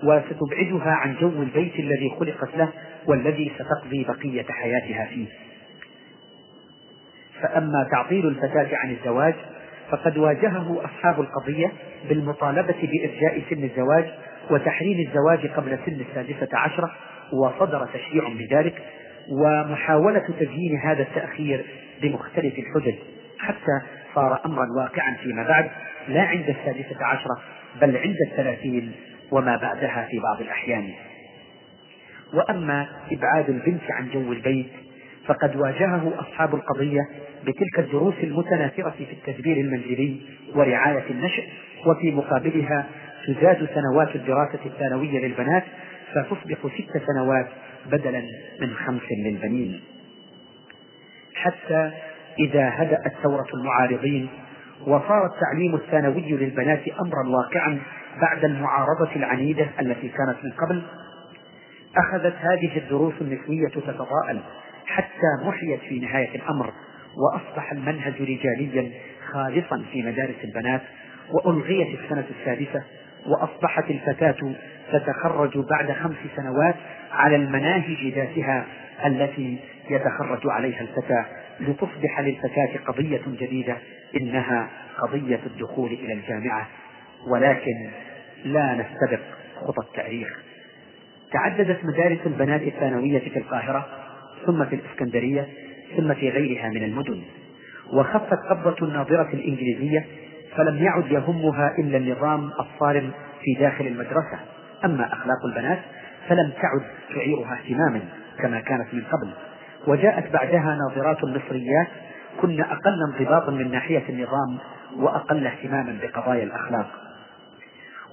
وستبعدها عن جو البيت الذي خلقت له والذي ستقضي بقية حياتها فيه. فأما تعطيل الفتاة عن الزواج فقد واجهه أصحاب القضية بالمطالبة بإرجاء سن الزواج وتحريم الزواج قبل سن السادسة عشرة وصدر تشريع بذلك ومحاولة تزيين هذا التأخير بمختلف الحجج حتى صار أمرا واقعا فيما بعد لا عند السادسة عشرة بل عند الثلاثين وما بعدها في بعض الأحيان. وأما إبعاد البنت عن جو البيت فقد واجهه أصحاب القضية بتلك الدروس المتناثرة في التدبير المنزلي ورعاية النشء وفي مقابلها تزاد سنوات الدراسة الثانوية للبنات فتصبح ست سنوات بدلا من خمس للبنين. حتى إذا هدأت ثورة المعارضين وصار التعليم الثانوي للبنات أمرا واقعا بعد المعارضة العنيدة التي كانت من قبل أخذت هذه الدروس النسوية تتضاءل حتى محيت في نهاية الأمر وأصبح المنهج رجاليا خالصا في مدارس البنات وألغيت السنة السادسة وأصبحت الفتاة تتخرج بعد خمس سنوات على المناهج ذاتها التي يتخرج عليها الفتى لتصبح للفتاة قضية جديدة إنها قضية الدخول إلى الجامعة. ولكن لا نستبق خطى التاريخ. تعددت مدارس البنات الثانوية في القاهرة ثم في الإسكندرية ثم في غيرها من المدن. وخفت قبضة الناظرة الإنجليزية فلم يعد يهمها إلا النظام الصارم في داخل المدرسة. أما أخلاق البنات فلم تعد تعيرها اهتماما كما كانت من قبل. وجاءت بعدها ناظرات مصريات كن أقل انضباطا من ناحية النظام وأقل اهتماما بقضايا الأخلاق.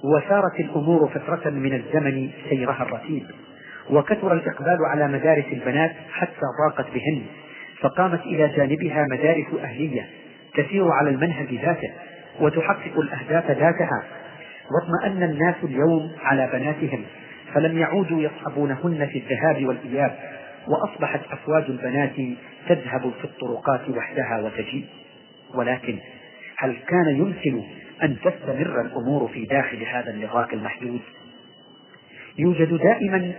وسارت الأمور فترة من الزمن سيرها الرتيب. وكثر الإقبال على مدارس البنات حتى ضاقت بهن فقامت إلى جانبها مدارس أهلية تسير على المنهج ذاته وتحقق الأهداف ذاتها. واطمأن الناس اليوم على بناتهم فلم يعودوا يصحبونهن في الذهاب والإياب وأصبحت أفواج البنات تذهب في الطرقات وحدها وتجيء. ولكن هل كان يمكن أن تستمر الأمور في داخل هذا النطاق المحدود؟ يوجد دائما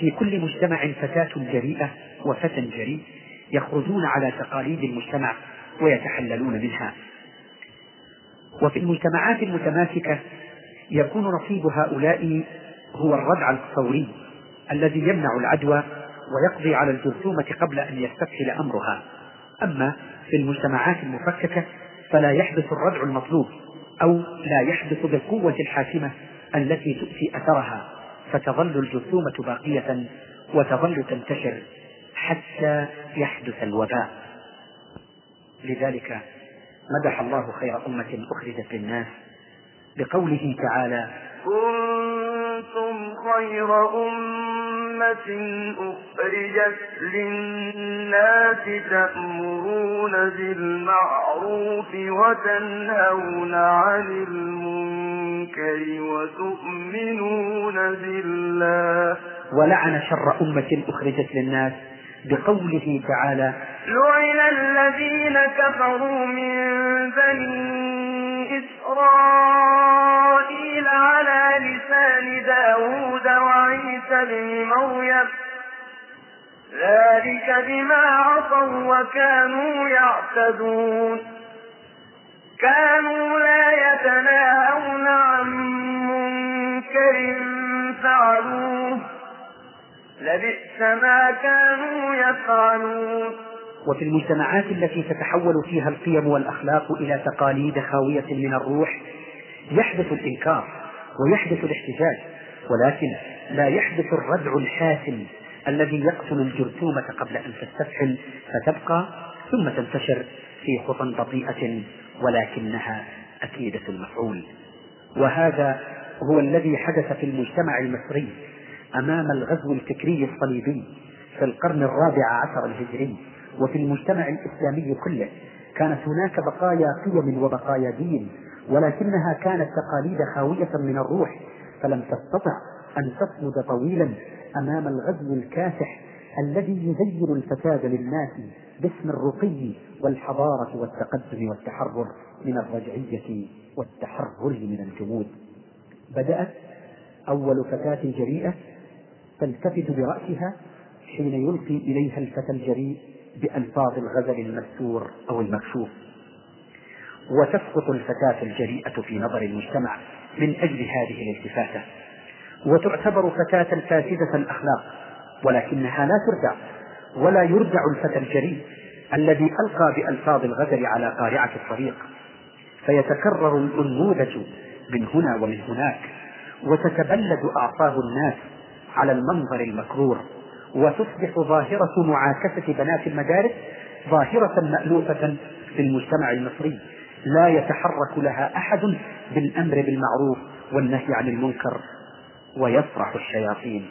في كل مجتمع فتاة جريئة وفتى جريء يخرجون على تقاليد المجتمع ويتحللون منها. وفي المجتمعات المتماسكة يكون نصيب هؤلاء هو الردع الفوري الذي يمنع العدوى ويقضي على الجرثومة قبل أن يستفحل أمرها. أما في المجتمعات المفككة فلا يحدث الردع المطلوب أو لا يحدث بالقوة الحاسمة التي تؤتي أثرها. فتظل الجرثومة باقية وتظل تنتشر حتى يحدث الوباء. لذلك مدح الله خير أمة أخرجت للناس بقوله تعالى كنتم خير أمة أخرجت للناس تأمرون بالمعروف وتنهون عن المنكر. وتؤمنون بالله. ولعن شر أمة أخرجت للناس بقوله تعالى لعن الذين كفروا من بني إسرائيل على لسان داود وعيسى بن مريم. ذلك بما عصوا وكانوا يعتدون. كانوا لا يتناهون عن منكر فعلوه. لبئس ما كانوا يفعلون. وفي المجتمعات التي تتحول فيها القيم والأخلاق إلى تقاليد خاوية من الروح يحدث الإنكار ويحدث الاحتجاج ولكن لا يحدث الردع الحاسم الذي يقتل الجرثومة قبل أن تستفحل فتبقى ثم تنتشر في خطى بطيئة ولكنها أكيدة المفعول. وهذا هو الذي حدث في المجتمع المصري أمام الغزو الفكري الصليبي في القرن الرابع عشر الهجري وفي المجتمع الإسلامي كله. كانت هناك بقايا قيم وبقايا دين ولكنها كانت تقاليد خاوية من الروح فلم تستطع أن تصمد طويلا أمام الغزو الكاسح الذي يزين الفساد للناس باسم الرقي والحضارة والتقدم والتحرر من الرجعية والتحرر من الجمود. بدأت أول فتاة جريئة تلتفت برأسها حين يلقي إليها الفتى الجريء بألفاظ الغزل المستور أو المكشوف. وتسقط الفتاة الجريئة في نظر المجتمع من أجل هذه الالتفاتة. وتعتبر فتاة فاسدة الأخلاق ولكنها لا تردع ولا يردع الفتى الجريء الذي ألقى بألفاظ الغزل على قارعة الطريق. فيتكرر النموذج من هنا ومن هناك وتتبلد أعصاب الناس على المنظر المكرور وتصبح ظاهرة معاكسة بنات المدارس ظاهرة مألوفة في المجتمع المصري. لا يتحرك لها أحد بالأمر بالمعروف والنهي عن المنكر ويفرح الشياطين.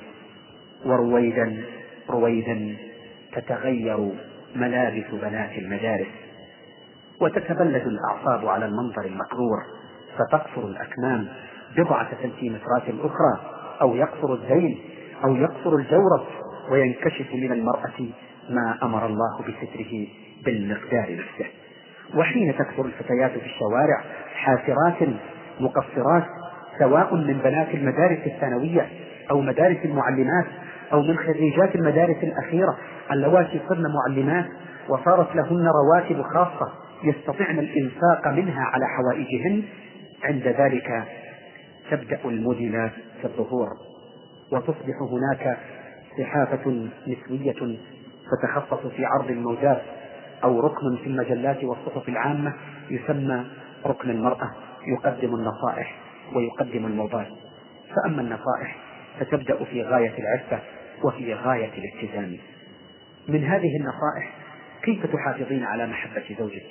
ورويدا رويدا. تتغير ملابس بنات المدارس وتتبلد الأعصاب على المنظر المكرور فتقصر الأكمام بضعة سنتيمترات أخرى أو يقصر الذيل أو يقصر الجورب وينكشف من المرأة ما أمر الله بستره بالمقدار نفسه. وحين تكثر الفتيات في الشوارع حافرات مقصرات سواء من بنات المدارس الثانوية أو مدارس المعلمات أو من خريجات المدارس الأخيرة اللواتي صرن معلمات وصارت لهن رواتب خاصة يستطعن الإنفاق منها على حوائجهن عند ذلك تبدأ الموديلات في الظهور. وتصبح هناك صحافة نسوية تتخصص في عرض الموجات أو ركن في المجلات والصحف العامة يسمى ركن المرأة يقدم النصائح ويقدم الموضات فأما النصائح فتبدأ في غاية العفة وفي غاية الاتزان من هذه النصائح كيف تحافظين على محبة زوجك؟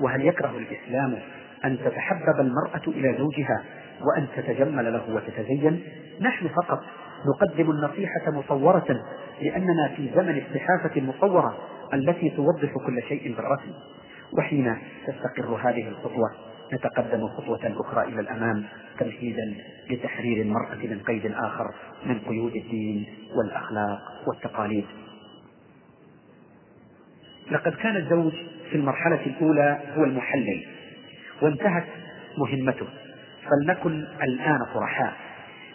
وهل يكره الإسلام أن تتحبب المرأة إلى زوجها وأن تتجمل له وتتزين؟ نحن فقط نقدم النصيحة مصورة لأننا في زمن الصحافة المصورة التي توضح كل شيء بالرسم. وحين تستقر هذه الخطوة نتقدم خطوة أخرى إلى الأمام. تمهيدا لتحرير المرأة من قيد آخر من قيود الدين والأخلاق والتقاليد. لقد كان الزوج في المرحلة الأولى هو المحلل وانتهت مهمته. فلنكن الآن صرحاء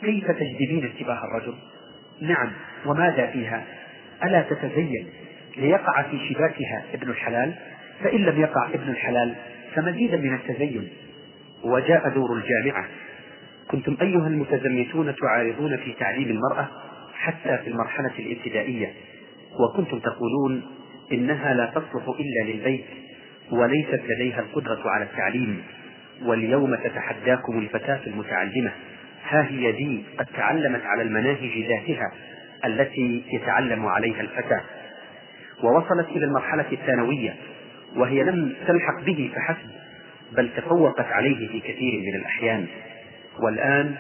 كيف تجذبين انتباه الرجل؟ نعم وماذا فيها؟ ألا تتزين ليقع في شباكها ابن الحلال؟ فإن لم يقع ابن الحلال فمزيدا من التزين. وجاء دور الجامعة. كنتم أيها المتزمتون تعارضون في تعليم المرأة حتى في المرحلة الابتدائية وكنتم تقولون إنها لا تصلح إلا للبيت وليست لديها القدرة على التعليم واليوم تتحداكم الفتاة المتعلمة. ها هي دي قد تعلمت على المناهج ذاتها التي يتعلم عليها الفتى ووصلت إلى المرحلة الثانوية وهي لم تلحق به فحسب بل تفوقت عليه في كثير من الأحيان. والآن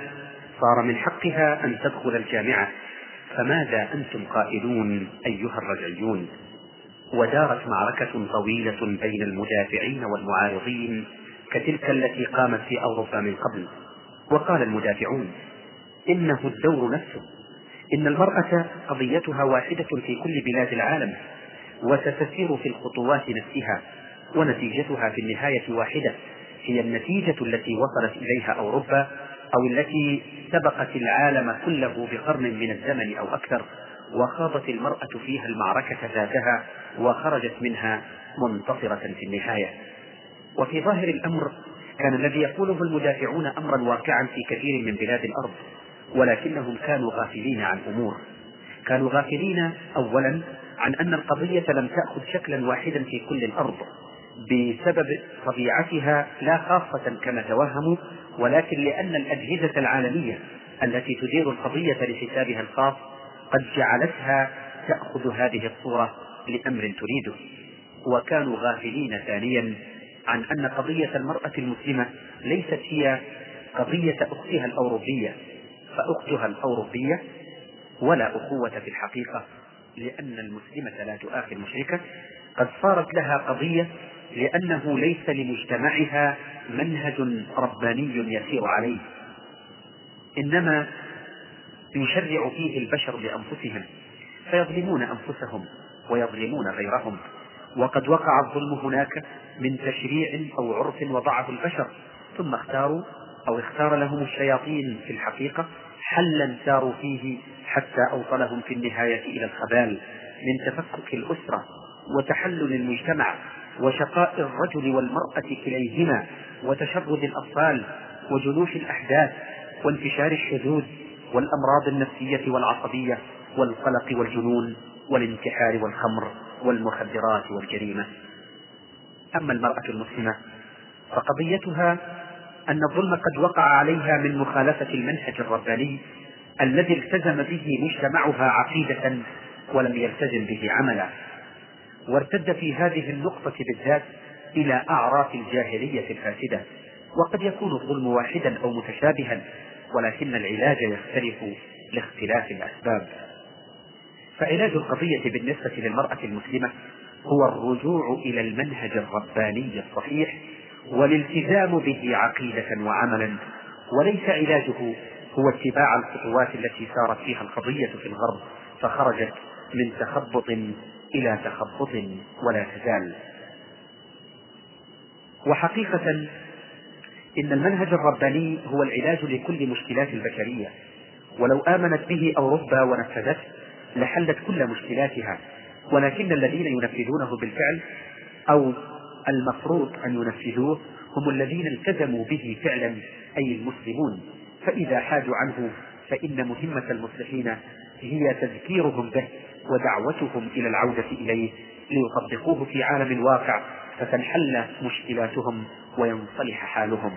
صار من حقها أن تدخل الجامعة. فماذا أنتم قائلون أيها الرجعيون؟ ودارت معركة طويلة بين المدافعين والمعارضين كتلك التي قامت في أوروبا من قبل. وقال المدافعون إنه الدور نفسه. إن المرأة قضيتها واحدة في كل بلاد العالم وستسير في الخطوات نفسها ونتيجتها في النهاية واحدة هي النتيجة التي وصلت إليها أوروبا أو التي سبقت العالم كله بقرن من الزمن أو أكثر وخاضت المرأة فيها المعركة ذاتها وخرجت منها منتصرة في النهاية. وفي ظاهر الأمر كان الذي يقوله المدافعون أمرا واقعا في كثير من بلاد الأرض ولكنهم كانوا غافلين عن أمور كانوا غافلين أولا عن أن القضية لم تأخذ شكلا واحدا في كل الأرض بسبب طبيعتها لا خاصة كما توهموا ولكن لأن الأجهزة العالمية التي تدير القضية لحسابها الخاص قد جعلتها تأخذ هذه الصورة لأمر تريده. وكانوا غافلين ثانيا عن أن قضية المرأة المسلمة ليست هي قضية أختها الأوروبية. فأختها الأوروبية ولا أخوة في الحقيقة لأن المسلمة لا تؤاخي المشركة. قد صارت لها قضية لأنه ليس لمجتمعها منهج رباني يسير عليه. إنما يشرع فيه البشر بأنفسهم فيظلمون أنفسهم ويظلمون غيرهم. وقد وقع الظلم هناك من تشريع أو عرف وضعه البشر ثم اختاروا أو اختار لهم الشياطين في الحقيقة حلا ساروا فيه حتى أوصلهم في النهاية إلى الخبال من تفكك الأسرة وتحلل المجتمع وشقاء الرجل والمرأة كليهما وتشرد الأطفال وجلوش الأحداث وانتشار الشذوذ والأمراض النفسية والعصبية والقلق والجنون والانتحار والخمر والمخدرات والجريمة. أما المرأة المسلمة فقضيتها أن الظلم قد وقع عليها من مخالفة المنهج الرباني الذي التزم به مجتمعها عقيدة ولم يلتزم به عملا. وارتد في هذه النقطة بالذات إلى أعراف الجاهلية الفاسدة وقد يكون الظلم واحدا أو متشابها ولكن العلاج يختلف لاختلاف الأسباب. فعلاج القضية بالنسبة للمرأة المسلمة هو الرجوع إلى المنهج الرباني الصحيح والالتزام به عقيدة وعملا وليس علاجه هو اتباع الخطوات التي سارت فيها القضية في الغرب فخرجت من تخبط إلى تخبط ولا تزال. وحقيقة إن المنهج الرباني هو العلاج لكل مشكلات البشرية. ولو آمنت به أوروبا ونفذته لحلت كل مشكلاتها. ولكن الذين ينفذونه بالفعل أو المفروض أن ينفذوه هم الذين التزموا به فعلا أي المسلمون. فإذا حاجوا عنه فإن مهمة المصلحين هي تذكيرهم به. ودعوتهم إلى العودة إليه ليطبقوه في عالم الواقع فتنحل مشكلاتهم وينصلح حالهم.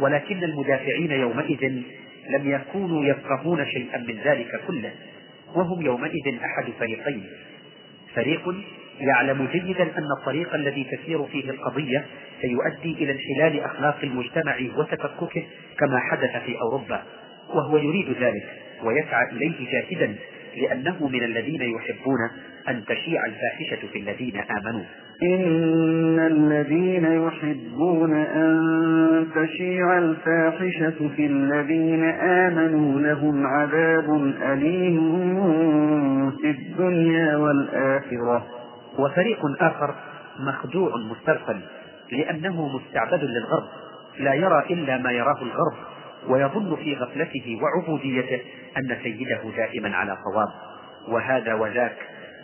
ولكن المدافعين يومئذ لم يكونوا يفقهون شيئا من ذلك كله وهم يومئذ أحد فريقين. فريق يعلم جيدا أن الطريق الذي تسير فيه القضية سيؤدي إلى انحلال أخلاق المجتمع وتفككه كما حدث في أوروبا وهو يريد ذلك ويسعى إليه جاهدا. لأنه من الذين يحبون أن تشيع الفاحشة في الذين آمنوا. إن الذين يحبون أن تشيع الفاحشة في الذين آمنوا لهم عذاب أليم في الدنيا والآخرة. وفريق آخر مخدوع مسترسل لأنه مستعبد للغرب لا يرى إلا ما يراه الغرب. ويظن في غفلته وعبوديته أن سيده دائما على صواب. وهذا وذاك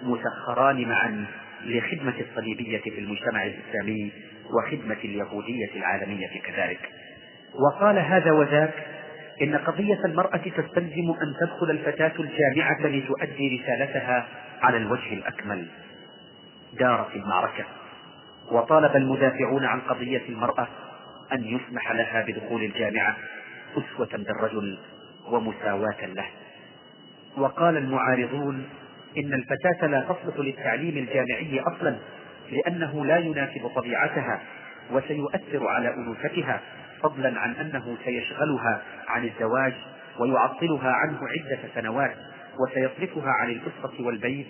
مسخران معا لخدمة الصليبية في المجتمع الإسلامي وخدمة اليهودية العالمية كذلك. وقال هذا وذاك إن قضية المرأة تستلزم أن تدخل الفتاة الجامعة لتؤدي رسالتها على الوجه الأكمل. دارت المعركة. وطالب المدافعون عن قضية المرأة أن يسمح لها بدخول الجامعة. أسوة بالرجل ومساواة له. وقال المعارضون إن الفتاة لا تصلح للتعليم الجامعي أصلا لأنه لا يناسب طبيعتها وسيؤثر على أنوثتها فضلا عن أنه سيشغلها عن الزواج ويعطلها عنه عدة سنوات وسيصرفها عن الأسرة والبيت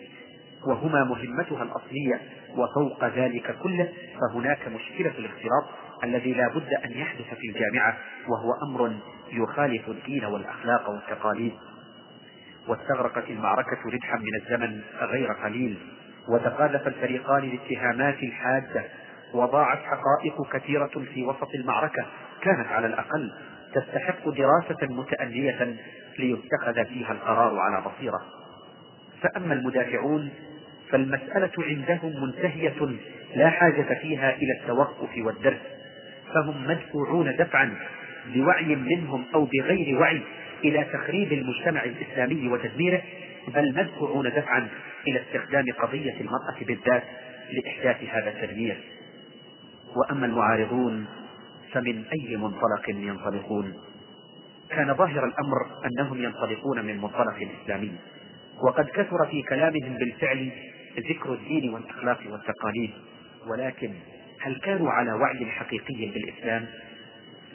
وهما مهمتها الأصلية وفوق ذلك كله فهناك مشكلة الاختلاط. الذي لا بد أن يحدث في الجامعة وهو أمر يخالف الدين والأخلاق والتقاليد. واستغرقت المعركة ردحا من الزمن غير قليل وتقاذف الفريقان الاتهامات الحادة وضاعت حقائق كثيرة في وسط المعركة كانت على الأقل تستحق دراسة متأنية ليتخذ فيها القرار على بصيرة. فأما المدافعون فالمسألة عندهم منتهية لا حاجة فيها إلى التوقف والدرس. فهم مدفوعون دفعا بوعي منهم أو بغير وعي إلى تخريب المجتمع الإسلامي وتدميره بل مدفوعون دفعا إلى استخدام قضية المرأة بالذات لإحداث هذا التدمير. وأما المعارضون فمن أي منطلق ينطلقون؟ كان ظاهر الأمر أنهم ينطلقون من منطلق إسلامي وقد كثر في كلامهم بالفعل ذكر الدين والأخلاق والتقاليد ولكن هل كانوا على وعي حقيقي بالإسلام؟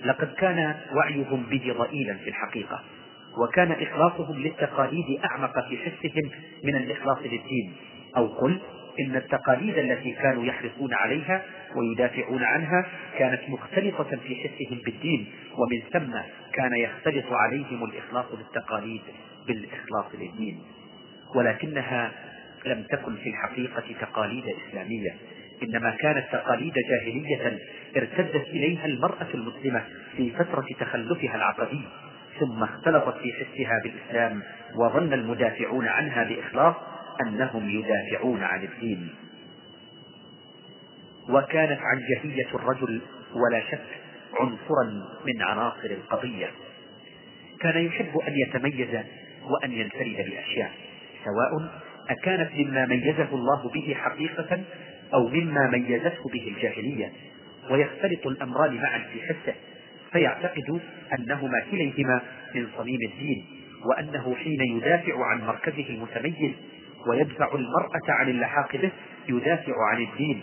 لقد كان وعيهم به ضئيلا في الحقيقة وكان إخلاصهم للتقاليد أعمق في حسهم من الإخلاص للدين. أو قل إن التقاليد التي كانوا يحرصون عليها ويدافعون عنها كانت مختلطة في حسهم بالدين ومن ثم كان يختلط عليهم الإخلاص للتقاليد بالإخلاص للدين. ولكنها لم تكن في الحقيقة تقاليد إسلامية. إنما كانت تقاليد جاهلية ارتدت إليها المرأة المسلمة في فترة تخلفها العقدي ثم اختلطت في حسها بالإسلام وظن المدافعون عنها بإخلاص أنهم يدافعون عن الدين. وكانت عنجهية الرجل ولا شك عنصرا من عناصر القضية. كان يحب أن يتميز وأن ينفرد بأشياء سواء أكانت مما ميزه الله به حقيقة أو مما ميزته به الجاهلية ويختلط الأمران معا في حسه فيعتقد أنهما كليهما من صميم الدين وأنه حين يدافع عن مركزه المتميز ويدفع المرأة عن اللحاق به يدافع عن الدين.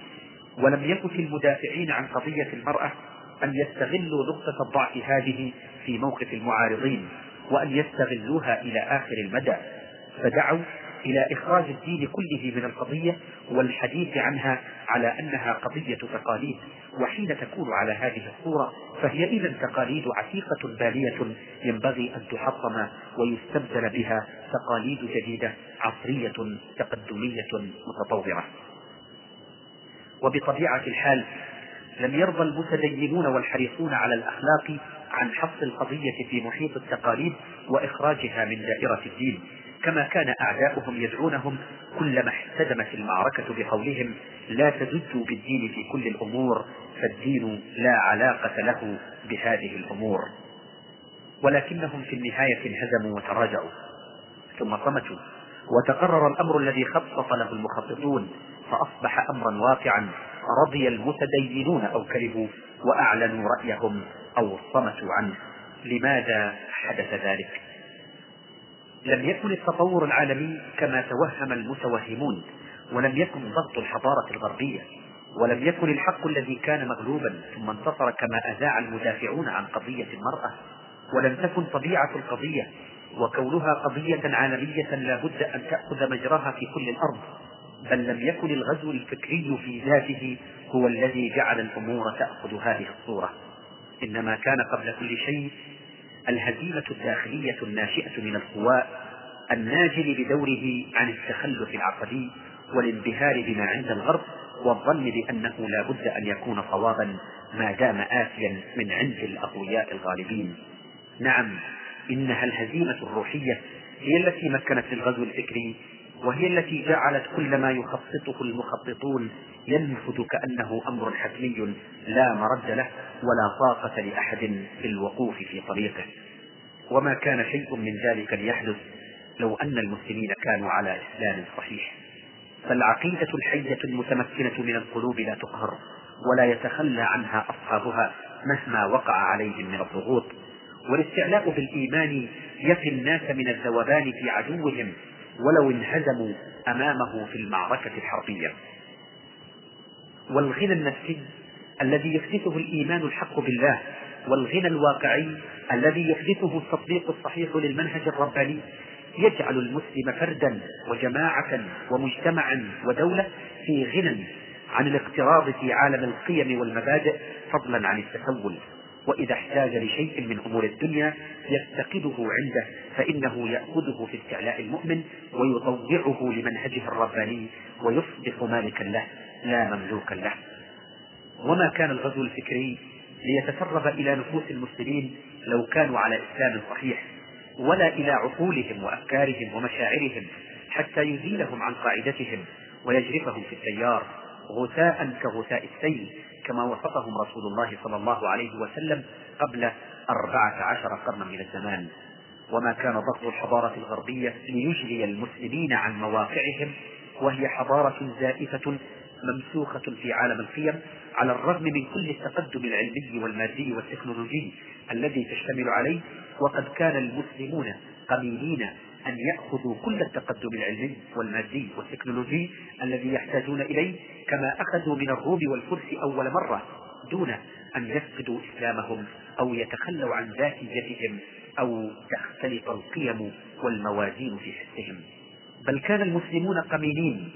ولم يكن في المدافعين عن قضية المرأة أن يستغلوا نقطة الضعف هذه في موقف المعارضين وأن يستغلوها إلى آخر المدى. فدعوا إلى إخراج الدين كله من القضية والحديث عنها على أنها قضية تقاليد وحين تكون على هذه الصورة فهي إذا تقاليد عتيقة بالية ينبغي أن تحطم ويستبدل بها تقاليد جديدة عصرية تقدمية متطورة. وبطبيعة الحال لم يرضى المتدينون والحريصون على الأخلاق عن حص القضية في محيط التقاليد وإخراجها من دائرة الدين. كما كان أعداؤهم يدعونهم كلما احتدمت المعركة بقولهم لا تزدوا بالدين في كل الأمور فالدين لا علاقة له بهذه الأمور. ولكنهم في النهاية انهزموا وتراجعوا. ثم صمتوا. وتقرر الأمر الذي خطط له المخططون فأصبح أمرا واقعا رضي المتدينون أو كرهوا وأعلنوا رأيهم أو صمتوا عنه. لماذا حدث ذلك؟ لم يكن التطور العالمي كما توهم المتوهمون ولم يكن ضغط الحضارة الغربية ولم يكن الحق الذي كان مغلوبا ثم انتصر كما أذاع المدافعون عن قضية المرأة ولم تكن طبيعة القضية وكونها قضية عالمية لا بد أن تأخذ مجراها في كل الأرض بل لم يكن الغزو الفكري في ذاته هو الذي جعل الأمور تأخذ هذه الصورة. إنما كان قبل كل شيء الهزيمة الداخلية الناشئة من القواء الناجل بدوره عن التخلف العقدي والانبهار بما عند الغرب والظن بأنه لا بد أن يكون صوابا ما دام آتيا من عند الأقوياء الغالبين. نعم إنها الهزيمة الروحية هي التي مكنت للغزو الفكري وهي التي جعلت كل ما يخططه المخططون ينفذ كأنه أمر حتمي لا مرد له ولا طاقة لأحد في الوقوف في طريقه. وما كان شيء من ذلك ليحدث لو أن المسلمين كانوا على إسلام صحيح. فالعقيدة الحية المتمكنة من القلوب لا تقهر ولا يتخلى عنها أصحابها مهما وقع عليهم من الضغوط. والاستعلاء بالإيمان يقي الناس من الذوبان في عدوهم ولو انهزموا أمامه في المعركة الحربية. والغنى النفسي الذي يحدثه الإيمان الحق بالله والغنى الواقعي الذي يحدثه التطبيق الصحيح للمنهج الرباني يجعل المسلم فردا وجماعة ومجتمعا ودولة في غنى عن الاقتراض في عالم القيم والمبادئ فضلا عن التسول. وإذا احتاج لشيء من أمور الدنيا يفتقده عنده فإنه يأخذه في استعلاء المؤمن ويطوعه لمنهجه الرباني ويصبح مالكا له لا مملوكا له. وما كان الغزو الفكري ليتسرب إلى نفوس المسلمين لو كانوا على إسلام صحيح ولا إلى عقولهم وأفكارهم ومشاعرهم حتى يزيلهم عن قاعدتهم ويجرفهم في التيار غثاء كغثاء السيل. كما وصفهم رسول الله صلى الله عليه وسلم قبل أربعة عشر قرنا من الزمان. وما كان ضغط الحضارة الغربية ليجلي المسلمين عن مواقعهم وهي حضارة زائفة ممسوخة في عالم القيم على الرغم من كل التقدم العلمي والمادي والتكنولوجي الذي تشتمل عليه وقد كان المسلمون قليلين أن يأخذوا كل التقدم العلمي والمادي والتكنولوجي الذي يحتاجون إليه كما أخذوا من الروم والفرس أول مرة دون أن يفقدوا إسلامهم أو يتخلوا عن ذاتيتهم أو تختلط القيم والموازين في حسهم. بل كان المسلمون قمينين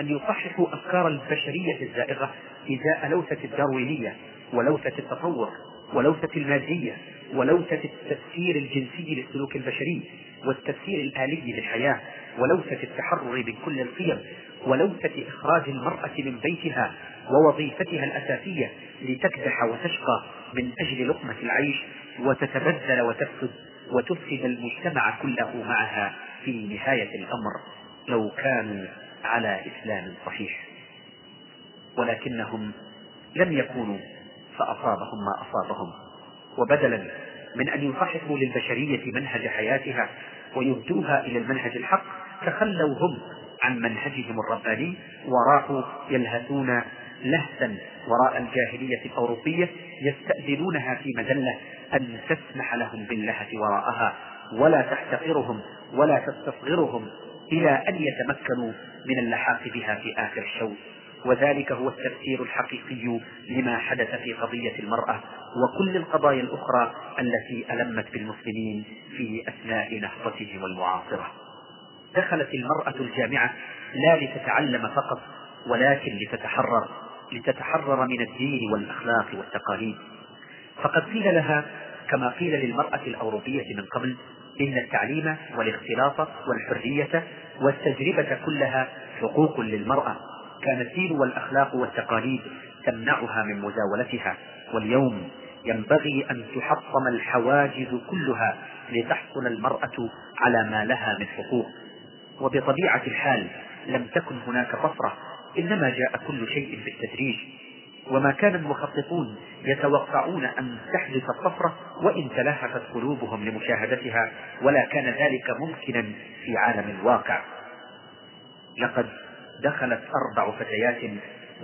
أن يصححوا أفكار البشرية الزائغة إزاء لوثة الداروينية ولوثة التطور. ولوثة المادية ولوثة التفسير الجنسي للسلوك البشري والتفسير الآلي للحياة ولوثة التحرر من كل القيم ولوثة إخراج المرأة من بيتها ووظيفتها الأساسية لتكدح وتشقى من أجل لقمة العيش وتتبذل وتفسد وتفسد المجتمع كله معها في نهاية الأمر لو كانوا على إسلام صحيح. ولكنهم لم يكونوا فأصابهم ما أصابهم. وبدلا من أن يصححوا للبشرية منهج حياتها ويهدوها إلى المنهج الحق تخلوا هم عن منهجهم الرباني وراحوا يلهثون لهثا وراء الجاهلية الأوروبية يستأذنونها في مذلة أن تسمح لهم باللهث وراءها. ولا تحتقرهم ولا تستصغرهم إلى أن يتمكنوا من اللحاق بها في آخر الشوط وذلك هو التفسير الحقيقي لما حدث في قضية المرأة وكل القضايا الأخرى التي ألمت بالمسلمين في أثناء نهضتهم المعاصرة دخلت المرأة الجامعة لا لتتعلم فقط ولكن لتتحرر لتتحرر من الدين والأخلاق والتقاليد. فقد قيل لها كما قيل للمرأة الأوروبية من قبل إن التعليم والاختلاط والحرية والتجربة كلها حقوق للمرأة. كان الدين والأخلاق والتقاليد تمنعها من مزاولتها واليوم ينبغي أن تحطم الحواجز كلها لتحصل المرأة على ما لها من حقوق. وبطبيعة الحال لم تكن هناك طفرة إنما جاء كل شيء بالتدريج. وما كان المخططون يتوقعون أن تحدث الطفرة وإن تلهفت قلوبهم لمشاهدتها ولا كان ذلك ممكنا في عالم الواقع. لقد دخلت أربع فتيات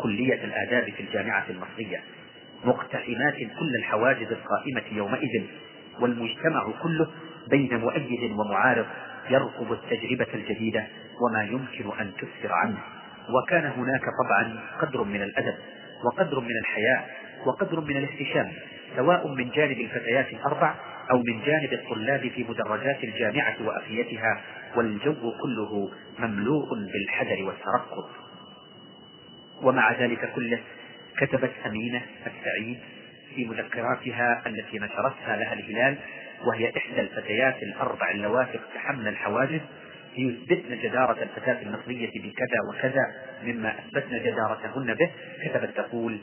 كلية الآداب في الجامعة المصرية مقتحمات كل الحواجز القائمة يومئذ والمجتمع كله بين مؤيد ومعارض يرفض التجربة الجديدة وما يمكن أن تسفر عنه. وكان هناك طبعا قدر من الأدب وقدر من الحياء وقدر من الاحتشام سواء من جانب الفتيات الأربع أو من جانب الطلاب في مدرجات الجامعة وأفيتها والجو كله مملوء بالحذر والترقب. ومع ذلك كله كتبت أمينة السعيد في مذكراتها التي نشرتها لها الهلال وهي إحدى الفتيات الأربع اللواتي اقتحمن الحواجز ليثبتن جدارة الفتاة المصرية بكذا وكذا مما أثبتن جدارتهن به. كتبت تقول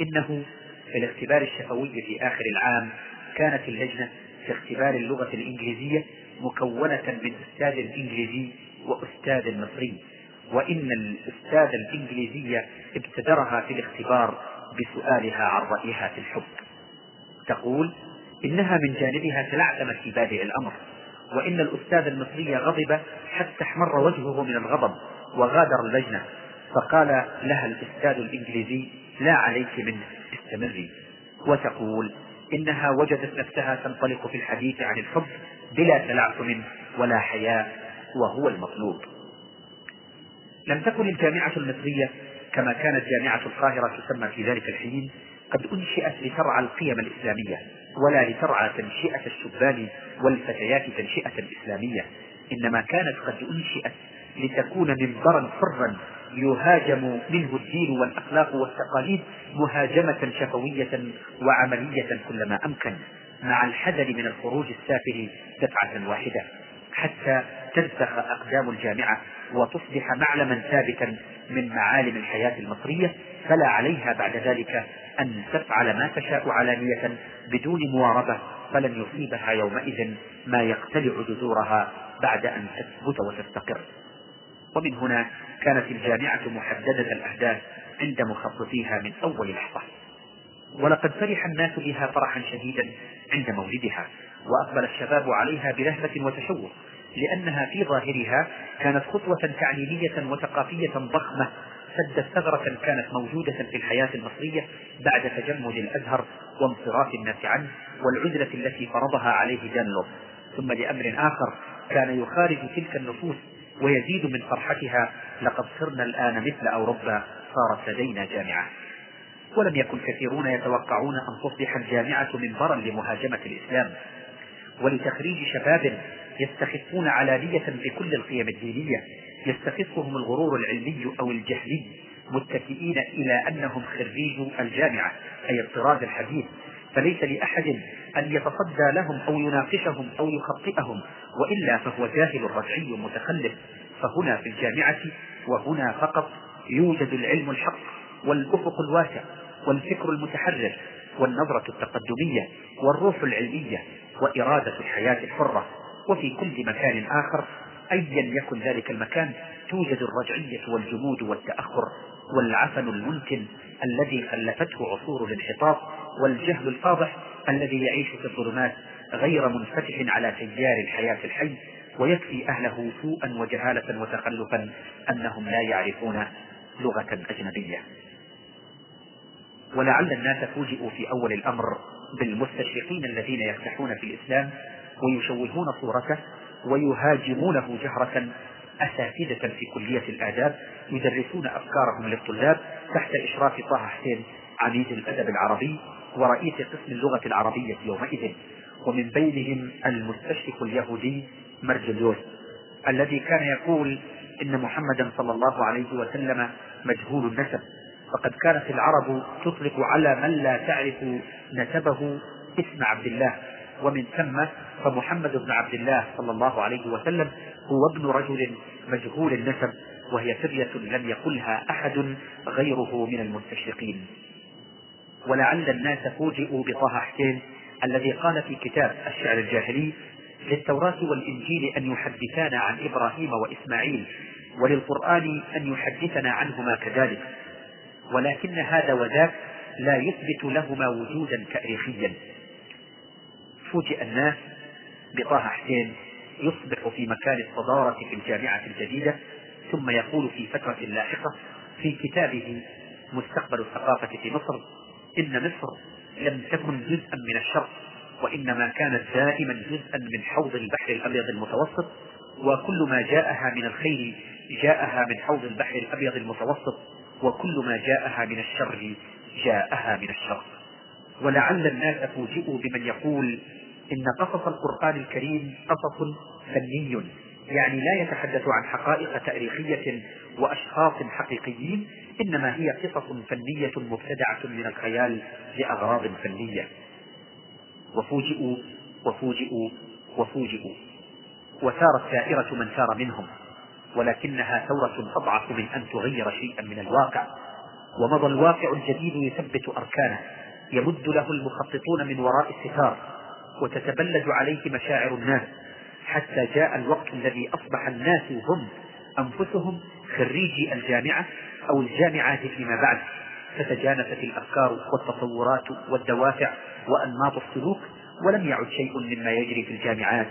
إنه في الاختبار الشفوي في آخر العام كانت اللجنة في اختبار اللغة الإنجليزية مكونة من أستاذ إنجليزي وأستاذ مصري وإن الأستاذ الإنجليزية ابتدرها في الاختبار بسؤالها عن رأيها في الحب. تقول إنها من جانبها تلعثمت في بادئ الأمر وإن الأستاذ المصري غضب حتى احمر وجهه من الغضب وغادر اللجنة فقال لها الأستاذ الإنجليزي لا عليك منه استمري. وتقول إنها وجدت نفسها تنطلق في الحديث عن الحب بلا تلعثم ولا حياء وهو المطلوب. لم تكن الجامعة المصرية كما كانت جامعة القاهرة تسمى في ذلك الحين قد أنشئت لترعى القيم الإسلامية ولا لترعى تنشئة الشبان والفتيات تنشئة إسلامية. إنما كانت قد أنشئت لتكون منبرا حرا يهاجم منه الدين والأخلاق والتقاليد مهاجمة شفوية وعملية كلما أمكن. مع الحذر من الخروج السافر دفعة واحدة حتى ترسخ أقدام الجامعة وتصبح معلما ثابتا من معالم الحياة المصرية فلا عليها بعد ذلك أن تفعل ما تشاء علانية بدون مواربة فلن يصيبها يومئذ ما يقتلع جذورها بعد أن تثبت وتستقر. ومن هنا كانت الجامعة محددة الأهداف عند مخططيها من أول لحظة. ولقد فرح الناس بها فرحا شديدا عند مولدها وأقبل الشباب عليها بلهفة وتشوق لأنها في ظاهرها كانت خطوة تعليمية وثقافية ضخمة سدت ثغرة كانت موجودة في الحياة المصرية بعد تجمد الأزهر وانصراف الناس عنه والعزلة التي فرضها عليه دانلوب ثم لأمر آخر كان يخارج تلك النفوس ويزيد من فرحتها لقد صرنا الآن مثل أوروبا صارت لدينا جامعة. ولم يكن كثيرون يتوقعون أن تصبح الجامعة منبرا لمهاجمة الإسلام. ولتخريج شباب يستخفون علانية بكل القيم الدينية يستخفهم الغرور العلمي أو الجهلي متكئين إلى أنهم خريجو الجامعة أي الطراز الحديث. فليس لأحد أن يتصدى لهم أو يناقشهم أو يخطئهم وإلا فهو جاهل رجعي متخلف. فهنا في الجامعة وهنا فقط يوجد العلم الحق. والأفق الواسع والفكر المتحرر والنظرة التقدمية والروح العلمية وإرادة الحياة الحرة. وفي كل مكان آخر أيا يكن ذلك المكان توجد الرجعية والجمود والتأخر والعفن الممكن الذي خلفته عصور الانحطاط والجهل الفاضح الذي يعيش في الظلمات غير منفتح على تيار الحياة الحي. ويكفي أهله سوءا وجهالة وتخلفا أنهم لا يعرفون لغة أجنبية. ولعل الناس فوجئوا في أول الأمر بالمستشرقين الذين يفتحون في الإسلام ويشوهون صورته ويهاجمونه جهرة أساتذة في كلية الآداب يدرسون أفكارهم للطلاب تحت إشراف طه حسين عميد الأدب العربي ورئيس قسم اللغة العربية يومئذ ومن بينهم المستشرق اليهودي مرجليوس الذي كان يقول إن محمدا صلى الله عليه وسلم مجهول النسب. فقد كانت العرب تطلق على من لا تعرف نسبه اسم عبد الله. ومن ثم فمحمد بن عبد الله صلى الله عليه وسلم هو ابن رجل مجهول النسب وهي فرية لم يقلها أحد غيره من المستشرقين. ولعل الناس فوجئوا بطه حسين الذي قال في كتاب الشعر الجاهلي للتوراة والإنجيل أن يحدثانا عن إبراهيم وإسماعيل وللقرآن أن يحدثنا عنهما كذلك. ولكن هذا وذاك لا يثبت لهما وجودا تاريخيا فوجئ الناس بطه حسين يصبح في مكان الصدارة في الجامعة الجديدة ثم يقول في فترة لاحقة في كتابه مستقبل الثقافة في مصر إن مصر لم تكن جزءا من الشرق وإنما كانت دائما جزءا من حوض البحر الأبيض المتوسط وكل ما جاءها من الخير جاءها من حوض البحر الأبيض المتوسط. وكل ما جاءها من الشر جاءها من الشر. ولعل الناس فوجئوا بمن يقول إن قصص القرآن الكريم قصص فني يعني لا يتحدث عن حقائق تاريخية وأشخاص حقيقيين إنما هي قصص فنية مبتدعة من الخيال لأغراض فنية. وفوجئوا وفوجئوا وفوجئوا. وسارت دائرة من سار منهم. ولكنها ثورة أضعف من أن تغير شيئا من الواقع. ومضى الواقع الجديد يثبت أركانه. يمد له المخططون من وراء الستار وتتبلد عليه مشاعر الناس. حتى جاء الوقت الذي أصبح الناس هم أنفسهم خريجي الجامعة أو الجامعات فيما بعد. فتجانست الأفكار والتصورات والدوافع وأنماط السلوك ولم يعد شيء مما يجري في الجامعات.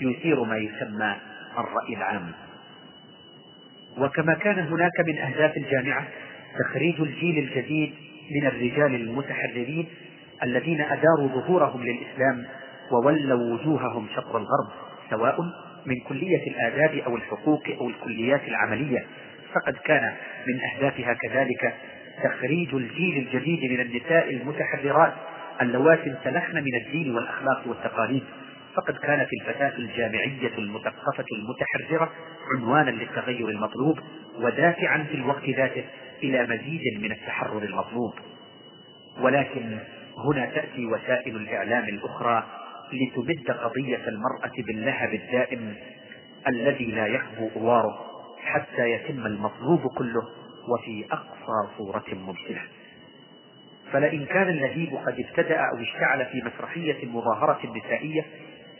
يثير ما يسمى الرأي العام. وكما كان هناك من أهداف الجامعة تخريج الجيل الجديد من الرجال المتحررين الذين أداروا ظهورهم للإسلام وولوا وجوههم شطر الغرب سواء من كلية الآداب أو الحقوق أو الكليات العملية. فقد كان من أهدافها كذلك تخريج الجيل الجديد من النساء المتحررات اللواتي انسلخن من الدين والأخلاق والتقاليد. فقد كانت الفتاة الجامعية المثقفة المتحررة عنوانا للتغير المطلوب ودافعا في الوقت ذاته إلى مزيد من التحرر المطلوب. ولكن هنا تأتي وسائل الإعلام الأخرى لتمد قضية المرأة باللهب الدائم الذي لا يخبو أواره حتى يتم المطلوب كله وفي أقصى صورة ممكنة فلئن كان اللهيب قد ابتدأ أو اشتعل في مسرحية مظاهرة نسائية